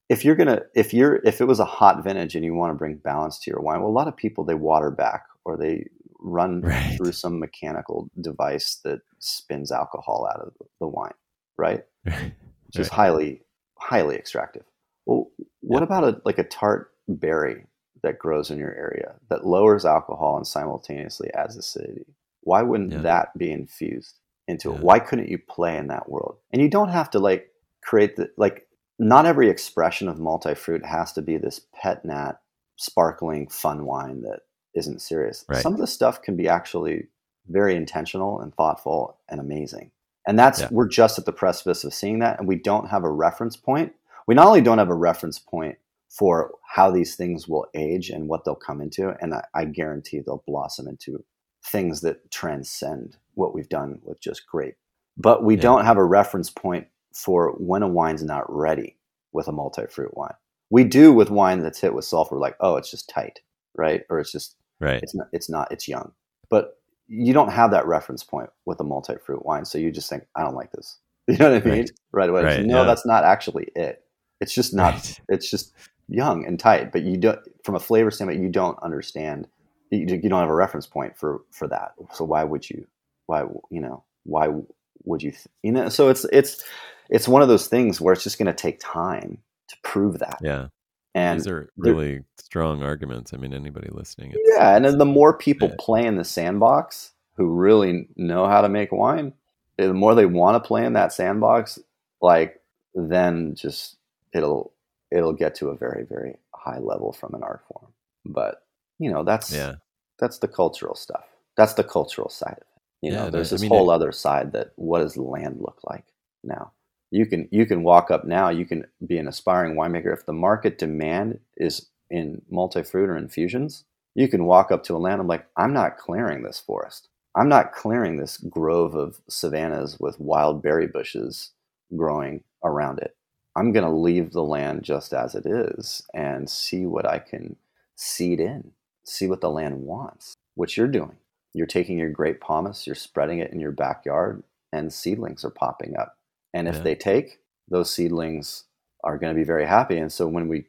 If you're gonna, if you're, if it was a hot vintage and you want to bring balance to your wine, well, a lot of people they water back or they run right. through some mechanical device that spins alcohol out of the wine right? Which is highly, highly extractive. Well, what yeah. about a like a tart berry that grows in your area that lowers alcohol and simultaneously adds acidity? Why wouldn't yeah. that be infused into Yeah. it. Why couldn't you play in that world? And you don't have to like create the like. Not every expression of multi fruit has to be this pet nat, sparkling, fun wine that isn't serious. Right. Some of the stuff can be actually very intentional and thoughtful and amazing. And that's Yeah. we're just at the precipice of seeing that, and we don't have a reference point. We not only don't have a reference point for how these things will age and what they'll come into, and I, I guarantee they'll blossom into things that transcend what we've done with just grape. But we Yeah. don't have a reference point for when a wine's not ready with a multi-fruit wine. We do with wine that's hit with sulfur, like oh, it's just tight, right? Or it's just Right. it's not it's not it's young but you don't have that reference point with a multi-fruit wine so you just think i don't like this you know what i mean Right. right, away Right, no yeah. that's not actually it it's just not Right. it's just young and tight but you don't from a flavor standpoint you don't understand you, you don't have a reference point for for that so why would you why you know why would you th- you know so it's it's it's one of those things where it's just going to take time to prove that Yeah. and These are really strong arguments. I mean, anybody listening. It's, yeah, and then the more people play in the sandbox who really know how to make wine, the more they want to play in that sandbox, like then just it'll it'll get to a very very high level from an art form. But you know that's yeah. that's the cultural stuff. That's the cultural side of it. You Yeah, know, there's I- I this mean, whole it- other side that what does the land look like now? You can you can walk up now. You can be an aspiring winemaker if the market demand is in multi fruit or infusions. You can walk up to a land. I'm like, I'm not clearing this forest. I'm not clearing this grove of savannas with wild berry bushes growing around it. I'm going to leave the land just as it is and see what I can seed in, see what the land wants, what you're doing. You're taking your grape pomace, you're spreading it in your backyard, and seedlings are popping up. And if Yeah. they take, those seedlings are going to be very happy. And so when we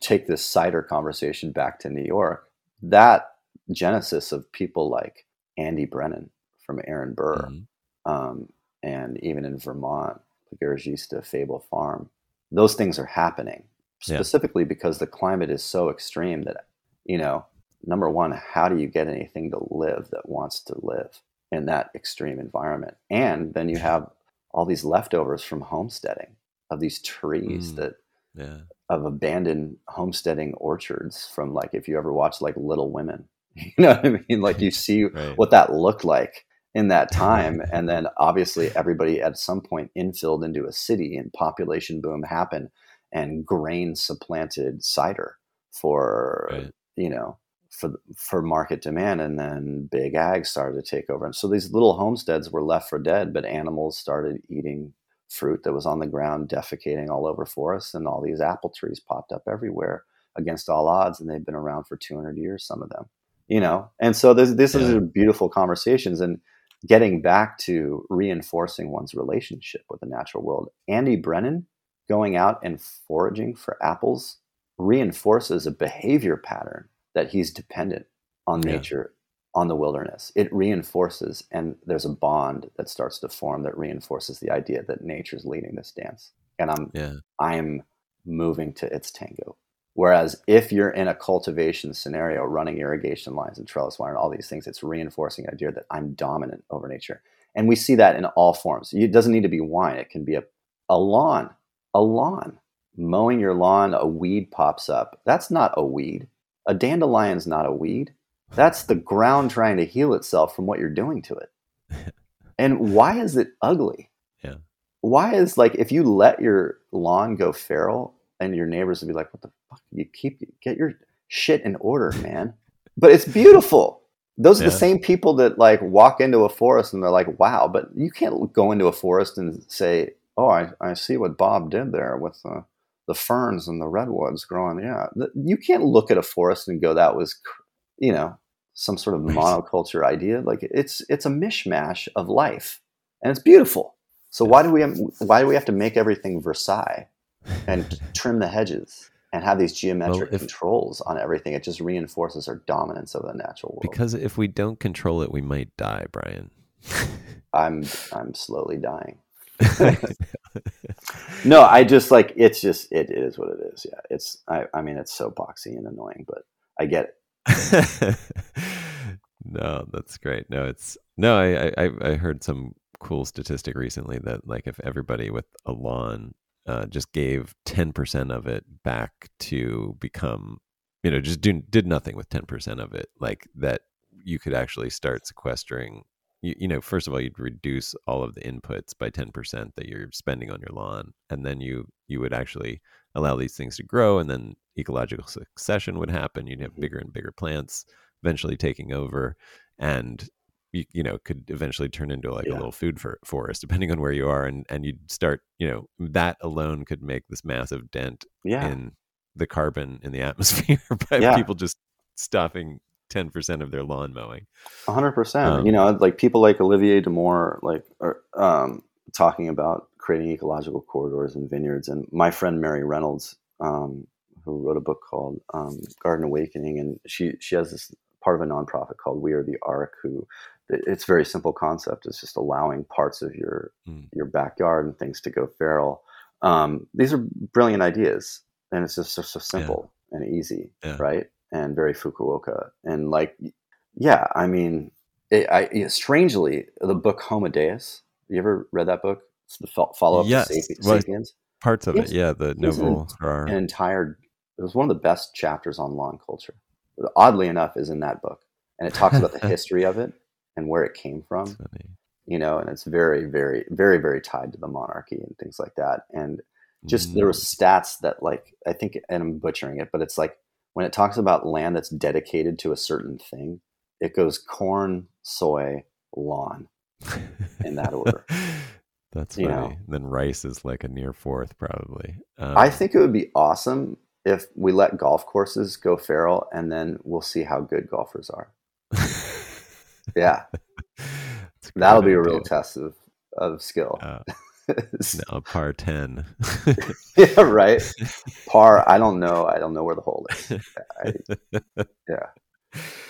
take this cider conversation back to New York, that genesis of people like Andy Brennan from Aaron Burr, Mhm. um, and even in Vermont, the Garagista Fable Farm, those things are happening Yeah. specifically because the climate is so extreme that, you know, number one, how do you get anything to live that wants to live in that extreme environment? And then you have all these leftovers from homesteading of these trees Mm. that Yeah. of abandoned homesteading orchards from like if you ever watch like Little Women, you know what I mean? Like you see Right. what that looked like in that time, and then obviously everybody at some point infilled into a city, and population boom happened, and grain supplanted cider for Right. you know for for market demand, and then big ag started to take over, and so these little homesteads were left for dead, but animals started eating fruit that was on the ground, defecating all over forests, and all these apple trees popped up everywhere against all odds, and they've been around for 200 years, some of them, you know. And so this, this is Yeah. a beautiful conversations and getting back to reinforcing one's relationship with the natural world. Andy Brennan going out and foraging for apples reinforces a behavior pattern that he's dependent on Yeah. nature on the wilderness. It reinforces, and there's a bond that starts to form that reinforces the idea that nature's leading this dance. And I'm Yeah. I'm moving to its tango. Whereas if you're in a cultivation scenario, running irrigation lines and trellis wire and all these things, it's reinforcing the idea that I'm dominant over nature. And we see that in all forms. It doesn't need to be wine. It can be a, a lawn, a lawn. Mowing your lawn, a weed pops up. That's not a weed. A dandelion's not a weed. That's the ground trying to heal itself from what you're doing to it. And why is it ugly? Yeah. Why is like if you let your lawn go feral and your neighbors would be like, "What the fuck? You keep get your shit in order, man." But it's beautiful. Those are the same people that like walk into a forest and they're like, "Wow!" But you can't go into a forest and say, "Oh, I, I see what Bob did there with the the ferns and the redwoods growing." Yeah, you can't look at a forest and go, "That was, you know, some sort of monoculture idea." Like it's it's a mishmash of life, and it's beautiful. So why do we have, why do we have to make everything Versailles and trim the hedges and have these geometric if- controls on everything? It just reinforces our dominance over the natural world. Because if we don't control it, we might die, Brian. I'm I'm slowly dying. No, I just like it's just it is what it is. Yeah, it's I, I mean it's so boxy and annoying, but I get it. no, that's great. No, it's no. I, I I- I heard some cool statistic recently that like if everybody with a lawn uh, just gave 10% of it back to become you know just do, did nothing with 10% of it like that you could actually start sequestering you, you know first of all you'd reduce all of the inputs by 10% that you're spending on your lawn and then you you would actually allow these things to grow and then ecological succession would happen you'd have bigger and bigger plants eventually taking over and you, you know could eventually turn into like yeah. a little food for, forest depending on where you are and and you'd start you know that alone could make this massive dent yeah. in the carbon in the atmosphere by yeah. people just stopping 10% of their lawn mowing 100% um, you know like people like olivier damour like are um, talking about creating ecological corridors and vineyards and my friend mary reynolds um, who wrote a book called um, garden awakening and she she has this part of a nonprofit called we are the ark who it's very simple concept. It's just allowing parts of your mm. your backyard and things to go feral. Um, these are brilliant ideas and it's just so, so simple yeah. and easy yeah. right? And very fukuoka. And like yeah i mean it, I, it, strangely the book homo deus you ever read that book? It's the follow-up yes. to Sapiens. Parts of it's, it yeah the novel an, an entire it was one of the best chapters on lawn culture. Oddly enough is in that book. And it talks about the history of it and where it came from you know and it's very very very very tied to the monarchy and things like that and just mm. there were stats that like i think and i'm butchering it but it's like when it talks about land that's dedicated to a certain thing it goes corn soy lawn in that order that's funny. You know? then rice is like a near fourth probably um, i think it would be awesome if we let golf courses go feral and then we'll see how good golfers are yeah. That'll be a real test of, of skill. Uh, no, par 10. yeah, right. Par, I don't know. I don't know where the hole is. I, yeah.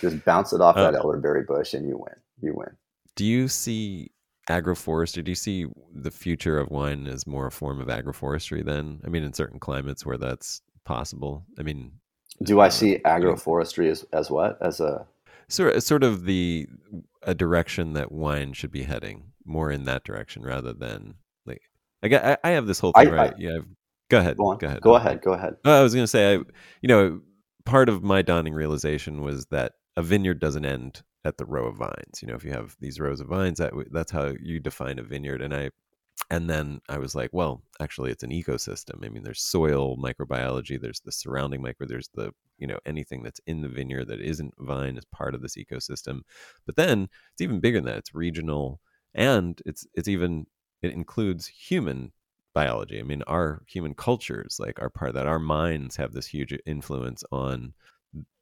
Just bounce it off uh, that elderberry bush and you win. You win. Do you see agroforestry? Do you see the future of wine as more a form of agroforestry then? I mean, in certain climates where that's possible. I mean, do I see agroforestry as, as what? As a sort sort of the a direction that wine should be heading more in that direction rather than like I I, have this whole thing I, right. I, yeah, I've, go ahead. Go, go ahead. Go ahead. Go ahead. I was going to say, I you know, part of my dawning realization was that a vineyard doesn't end at the row of vines. You know, if you have these rows of vines, that that's how you define a vineyard. And I and then I was like, well, actually, it's an ecosystem. I mean, there's soil microbiology, there's the surrounding micro, there's the you know anything that's in the vineyard that isn't vine is part of this ecosystem. But then it's even bigger than that. It's regional, and it's it's even it includes human biology. I mean, our human cultures like are part of that. Our minds have this huge influence on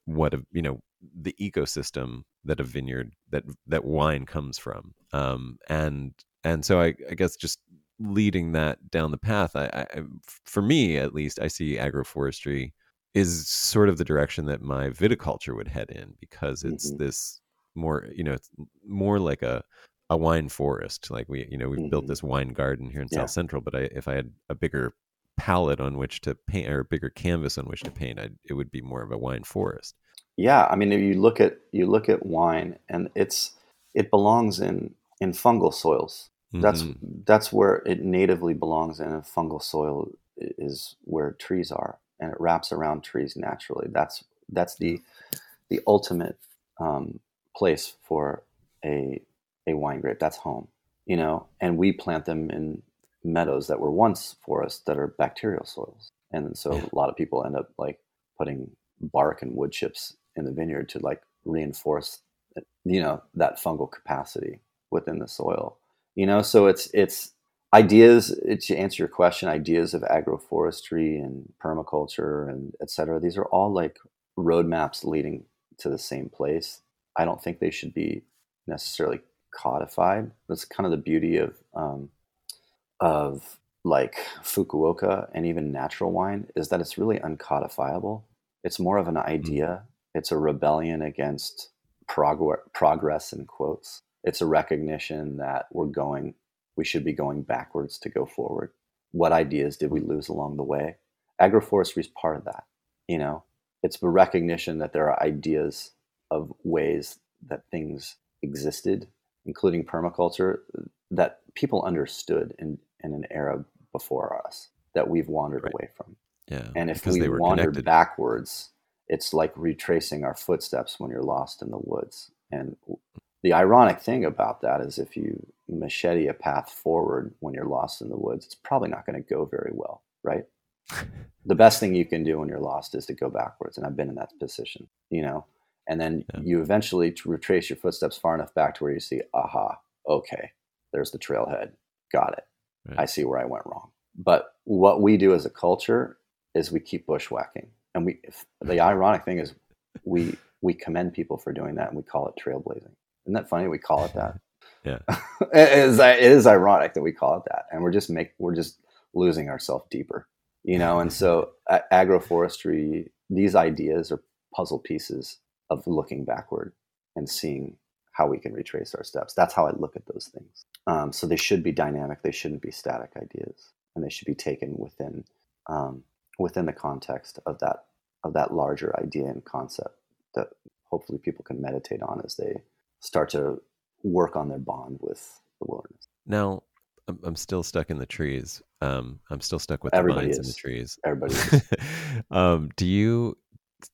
what a you know the ecosystem that a vineyard that that wine comes from um and and so I, I guess just leading that down the path, I, I, for me at least, I see agroforestry is sort of the direction that my viticulture would head in because it's mm-hmm. this more, you know, it's more like a a wine forest. Like we, you know, we've mm-hmm. built this wine garden here in yeah. South Central, but I, if I had a bigger palette on which to paint or a bigger canvas on which to paint, I'd, it would be more of a wine forest. Yeah, I mean, if you look at you look at wine, and it's it belongs in in fungal soils. That's mm-hmm. that's where it natively belongs in. A fungal soil is where trees are, and it wraps around trees naturally. That's that's the the ultimate um, place for a a wine grape. That's home, you know. And we plant them in meadows that were once forests that are bacterial soils, and so a lot of people end up like putting bark and wood chips in the vineyard to like reinforce, you know, that fungal capacity within the soil you know so it's it's ideas to answer your question ideas of agroforestry and permaculture and et cetera these are all like roadmaps leading to the same place. I don't think they should be necessarily codified. That's kind of the beauty of um, of like fukuoka and even natural wine is that it's really uncodifiable. It's more of an mm-hmm. idea. It's a rebellion against prog- progress in quotes it's a recognition that we're going, we should be going backwards to go forward. What ideas did we lose along the way? Agroforestry is part of that. You know, it's the recognition that there are ideas of ways that things existed, including permaculture. that people understood in in an era before us that we've wandered Right. away from. Yeah. And if we they were wander connected. backwards, it's like retracing our footsteps when you're lost in the woods. And the ironic thing about that is if you machete a path forward when you're lost in the woods, it's probably not going to go very well, right? the best thing you can do when you're lost is to go backwards. And I've been in that position, you know, and then Yeah. you eventually retrace your footsteps far enough back to where you see, aha, okay, there's the trailhead. Got it. Right. I see where I went wrong. But what we do as a culture is we keep bushwhacking. And we, if, the ironic thing is we, we commend people for doing that and we call it trailblazing. Isn't that funny? We call it that. Yeah. it, is, it is ironic that we call it that. And we're just make, we're just losing ourselves deeper, you know? And so a- agroforestry, these ideas are puzzle pieces of looking backward and seeing how we can retrace our steps. That's how I look at those things. Um, so they should be dynamic. They shouldn't be static ideas, and they should be taken within um, within the context of that of that larger idea and concept that hopefully people can meditate on as they start to work on their bond with the wilderness. Now, I'm, I'm still stuck in the trees. Um, I'm still stuck with Everybody the vines in the trees. Everybody, is. um, do you,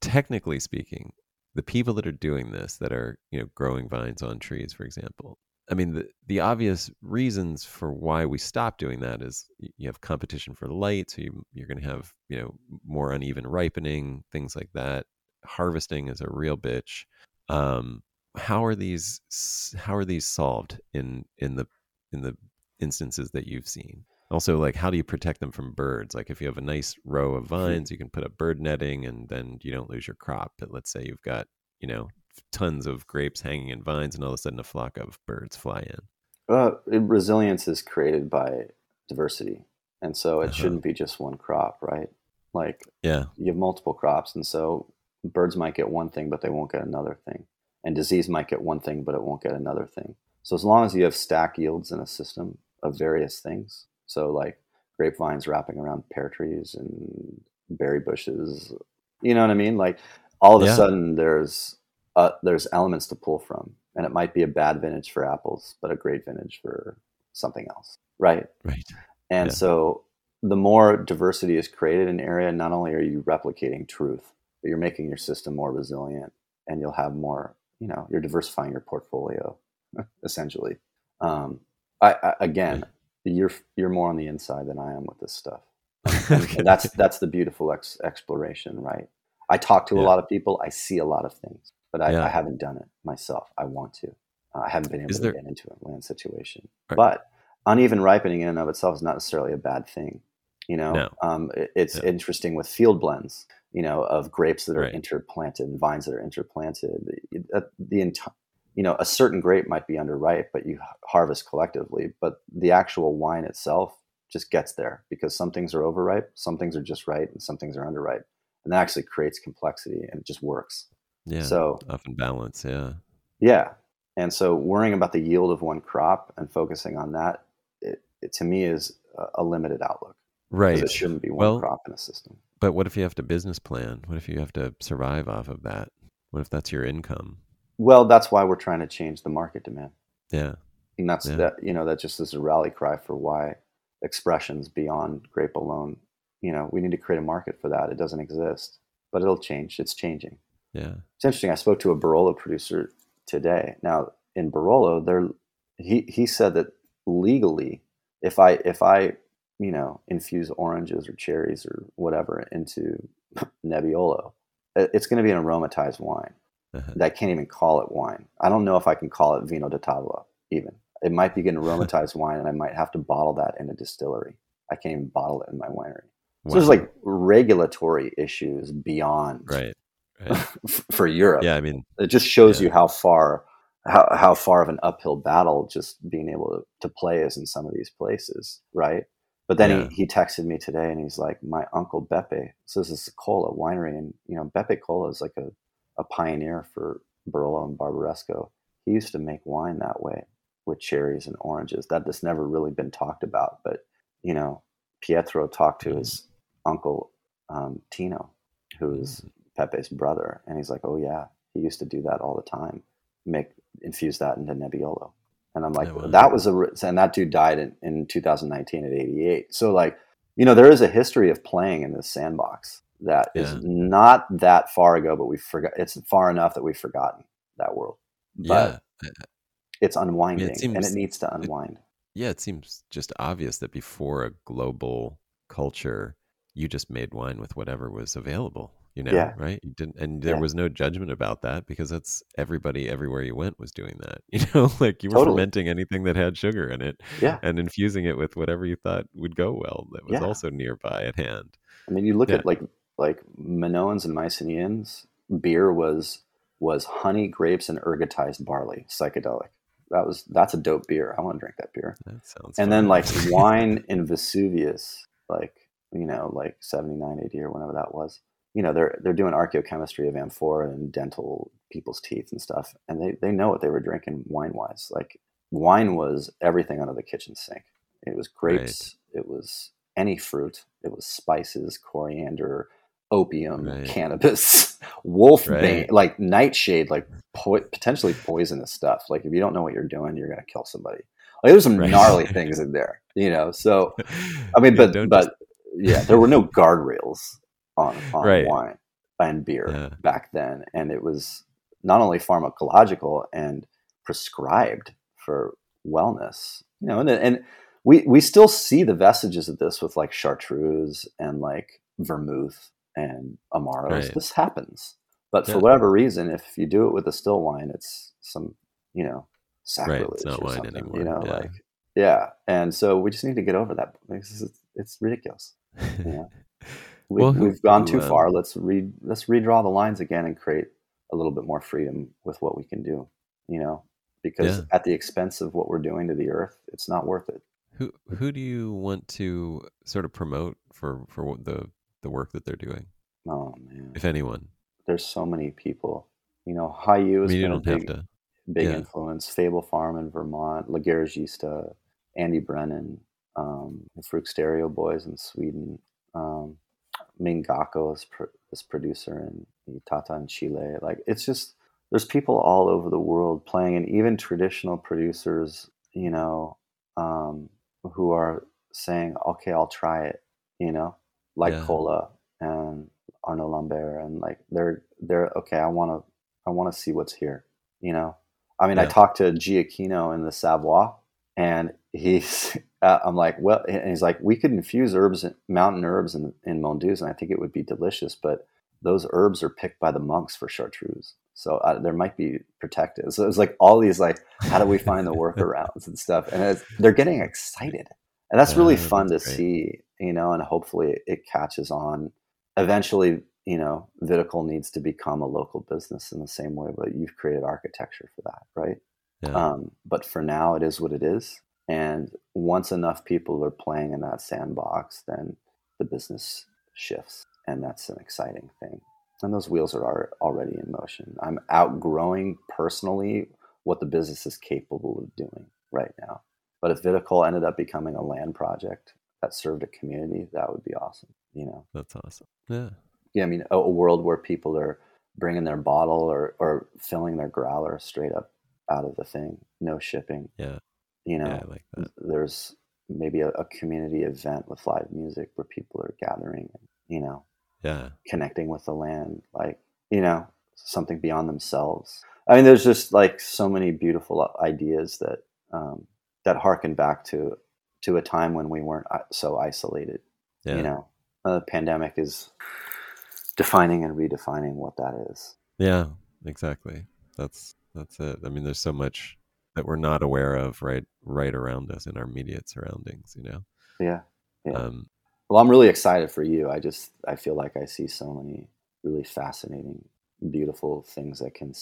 technically speaking, the people that are doing this, that are you know growing vines on trees, for example, I mean, the the obvious reasons for why we stop doing that is you have competition for light, so you, you're going to have you know more uneven ripening, things like that. Harvesting is a real bitch. Um, how are these how are these solved in in the in the instances that you've seen? Also, like how do you protect them from birds? Like if you have a nice row of vines, you can put up bird netting, and then you don't lose your crop. But let's say you've got you know tons of grapes hanging in vines, and all of a sudden a flock of birds fly in. uh, resilience is created by diversity, and so it Uh-huh. shouldn't be just one crop, right? Like Yeah, you have multiple crops, and so birds might get one thing, but they won't get another thing, and disease might get one thing, but it won't get another thing. So as long as you have stack yields in a system of various things, so like grapevines wrapping around pear trees and berry bushes, you know what I mean? Like all of Yeah. a sudden there's uh, there's elements to pull from, and it might be a bad vintage for apples, but a great vintage for something else, right? right. And Yeah. so the more diversity is created in an area, not only are you replicating truth, but you're making your system more resilient and you'll have more, you know, you're diversifying your portfolio essentially. Um, I, I, again, you're, you're more on the inside than I am with this stuff. And that's, that's the beautiful ex- exploration, right? I talk to a lot of people. I see a lot of things, but I, Yeah. I haven't done it myself. I want to. Uh, I haven't been able Is to there- get into a land situation. Are- But uneven ripening in and of itself is not necessarily a bad thing. You know, No. um, it- it's Yeah. interesting with field blends. You know, of grapes that are Right. interplanted and vines that are interplanted. The, the entire, you know, a certain grape might be underripe, but you harvest collectively. But the actual wine itself just gets there because some things are overripe, some things are just right, and some things are underripe, and that actually creates complexity and it just works. Yeah, So off in balance. Yeah, yeah. And so worrying about the yield of one crop and focusing on that, it, it to me is a, a limited outlook. Right. It shouldn't be one Well- crop in a system. But what if you have to business plan? What if you have to survive off of that? What if that's your income? Well, that's why we're trying to change the market demand. Yeah, And that's Yeah. that, you know, that just is a rally cry for why expressions beyond grape alone, you know, we need to create a market for that. It doesn't exist, but it'll change. It's changing. yeah, It's interesting. I spoke to a Barolo producer today. Now in Barolo, there he he said that legally, if I if I you know infuse oranges or cherries or whatever into Nebbiolo, it's going to be an aromatized wine. uh-huh. I can't even call it wine. I don't know if I can call it vino de tavola even. It might be an aromatized wine, and I might have to bottle that in a distillery. I can't even bottle it in my winery. So there's like regulatory issues beyond right, right. for Europe Yeah, I mean, it just shows Yeah. you how far how, how far of an uphill battle just being able to, to play is in some of these places right but then Yeah. he, he texted me today and he's like my uncle beppe so this is Colla winery and you know beppe Colla is like a, a pioneer for barolo and barbaresco he used to make wine that way with cherries and oranges that that's never really been talked about but you know pietro talked to his uncle um, tino who's Beppe's brother, and he's like, "Oh yeah, he used to do that all the time. Make infuse that into Nebbiolo." And I'm like, wow. that was a, and that dude died in, in 2019 at 88. So like, you know, there is a history of playing in this sandbox that is Yeah. not that far ago, but we forgot. It's far enough that we've forgotten that world. But yeah. it's unwinding, and seems- it needs to unwind. Yeah, it seems just obvious that before a global culture, you just made wine with whatever was available. You know, Yeah. right? You didn't, and there Yeah. was no judgment about that because that's everybody everywhere you went was doing that. You know, like you were Totally. fermenting anything that had sugar in it Yeah. and infusing it with whatever you thought would go well that was Yeah. also nearby at hand. I mean, you look at like like Minoans and Mycenaeans. Beer was was honey, grapes, and ergotized barley, psychedelic. That was that's a dope beer. I want to drink that beer. That sounds. And then like wine in Vesuvius, like you know, like 79 AD or whenever that was. You know, they're they're doing archaeochemistry of amphora and dental people's teeth and stuff, and they they know what they were drinking wine wise. Like wine was everything under the kitchen sink. It was grapes. It was any fruit. It was spices, coriander, opium, Right. cannabis, wolfbane, Right. like nightshade, like po- potentially poisonous stuff. Like if you don't know what you're doing, you're gonna kill somebody. Like there's some Right. gnarly things in there, you know. So I mean, Yeah, but but just- yeah, there were no guardrails on on Right. wine and beer Yeah. back then, and it was not only pharmacological and prescribed for wellness, you know, and and we we still see the vestiges of this with like chartreuse and like vermouth and amaros. Right. This happens, but for Yeah. whatever reason, if you do it with a still wine, it's some you know sacrilege Right, not or wine anymore, You know, yeah. like yeah, and so we just need to get over that. It's, it's ridiculous. Yeah. We, well, we've gone too far. um, Let's read. Let's redraw the lines again and create a little bit more freedom with what we can do. You know, because Yeah. at the expense of what we're doing to the earth, it's not worth it. Who who do you want to sort of promote for for what the the work that they're doing, Oh man, if anyone? there's so many people. You know, Hiyu I has mean, been a don't have big, to. big yeah. influence. Fable Farm in Vermont, La Garagista, Andy Brennan, um, the Fruit Stereo Boys in Sweden, um, Mingako is, pr- is producer in Tata in Chile. Like it's just there's people all over the world playing, and even traditional producers, you know, um, who are saying, "Okay, I'll try it," you know, like Yeah. Colla and Arnaud Lambert, and like they're they're okay. I want to I want to see what's here, you know. I mean, I talked to Giachino in the Savoie, and he's uh, I'm like, well, and he's like, we could infuse herbs, mountain herbs, in in Mondeuse, and I think it would be delicious, but those herbs are picked by the monks for chartreuse, so uh, there might be protected. So it's like all these like, how do we find the workarounds and stuff, and it's, they're getting excited, and that's really Oh, fun to great. see, you know, and hopefully it catches on. Eventually, you know, Viticole needs to become a local business in the same way, but you've created architecture for that, right? Yeah. Um, but for now, it is what it is. And once enough people are playing in that sandbox, then the business shifts, and that's an exciting thing. And those wheels are already in motion. I'm outgrowing personally what the business is capable of doing right now. But if Viticole ended up becoming a land project that served a community, that would be awesome. You know, That's awesome. Yeah. yeah, I mean, a, a world where people are bringing their bottle or, or filling their growler straight up out of the thing, no shipping. Yeah. You know, Yeah. Like there's maybe a, a community event with live music where people are gathering and, you know, Yeah. connecting with the land, like, you know, something beyond themselves. I mean, there's just like so many beautiful ideas that, um, that harken back to, to a time when we weren't so isolated Yeah. you know uh, the pandemic is defining and redefining what that is Yeah. Exactly. That's that's it. I mean, there's so much that we're not aware of right right around us in our immediate surroundings. You know. yeah Yeah. Um, well i'm really excited for you i just i feel like i see so many really fascinating beautiful things that can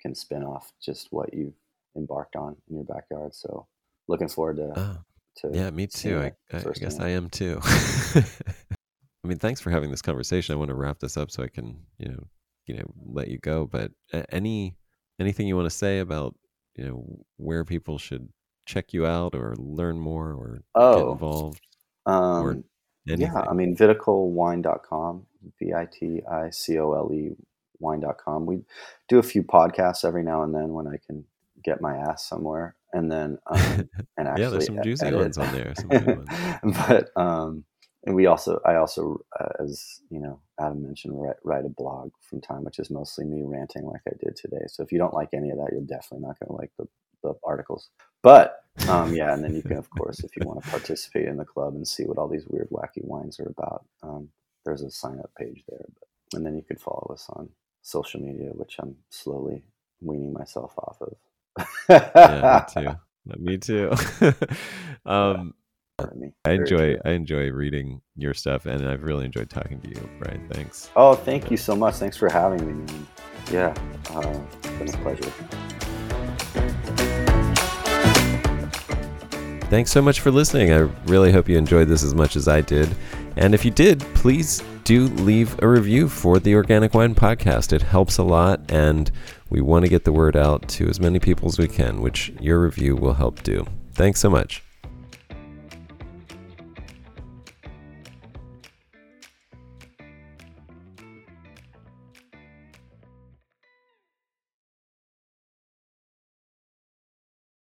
can spin off just what you've embarked on in your backyard so looking forward to, oh, to yeah, me too. I, I, guess. I am too. I mean, thanks for having this conversation. I want to wrap this up so I can, you know, you know, let you go. But uh, any anything you want to say about, you know, where people should check you out or learn more or get Oh. involved? um, Anything? Yeah, I mean, viticolewine.com, V I T I C O L E wine.com. We do a few podcasts every now and then when I can get my ass somewhere. and then um, and actually yeah, there's some juicy edit. ones on there. Some good ones. but um, and we also I also uh, as you know Adam mentioned write, write a blog from time, which is mostly me ranting like I did today. So if you don't like any of that, you're definitely not going to like the the articles. But um, yeah, and then you can, of course, if you want to participate in the club and see what all these weird, wacky wines are about, um, there's a sign up page there. But, and then you could follow us on social media, which I'm slowly weaning myself off of. yeah, me too. Me too. um, me. I enjoy. I enjoy reading your stuff, and I've really enjoyed talking to you, Brian. Thanks. Oh, thank you so much. Thanks for having me. Man. Yeah, uh, it's been a pleasure. Thanks so much for listening. I really hope you enjoyed this as much as I did. And if you did, please do leave a review for the Organic Wine Podcast. It helps a lot, and we want to get the word out to as many people as we can, which your review will help do. Thanks so much.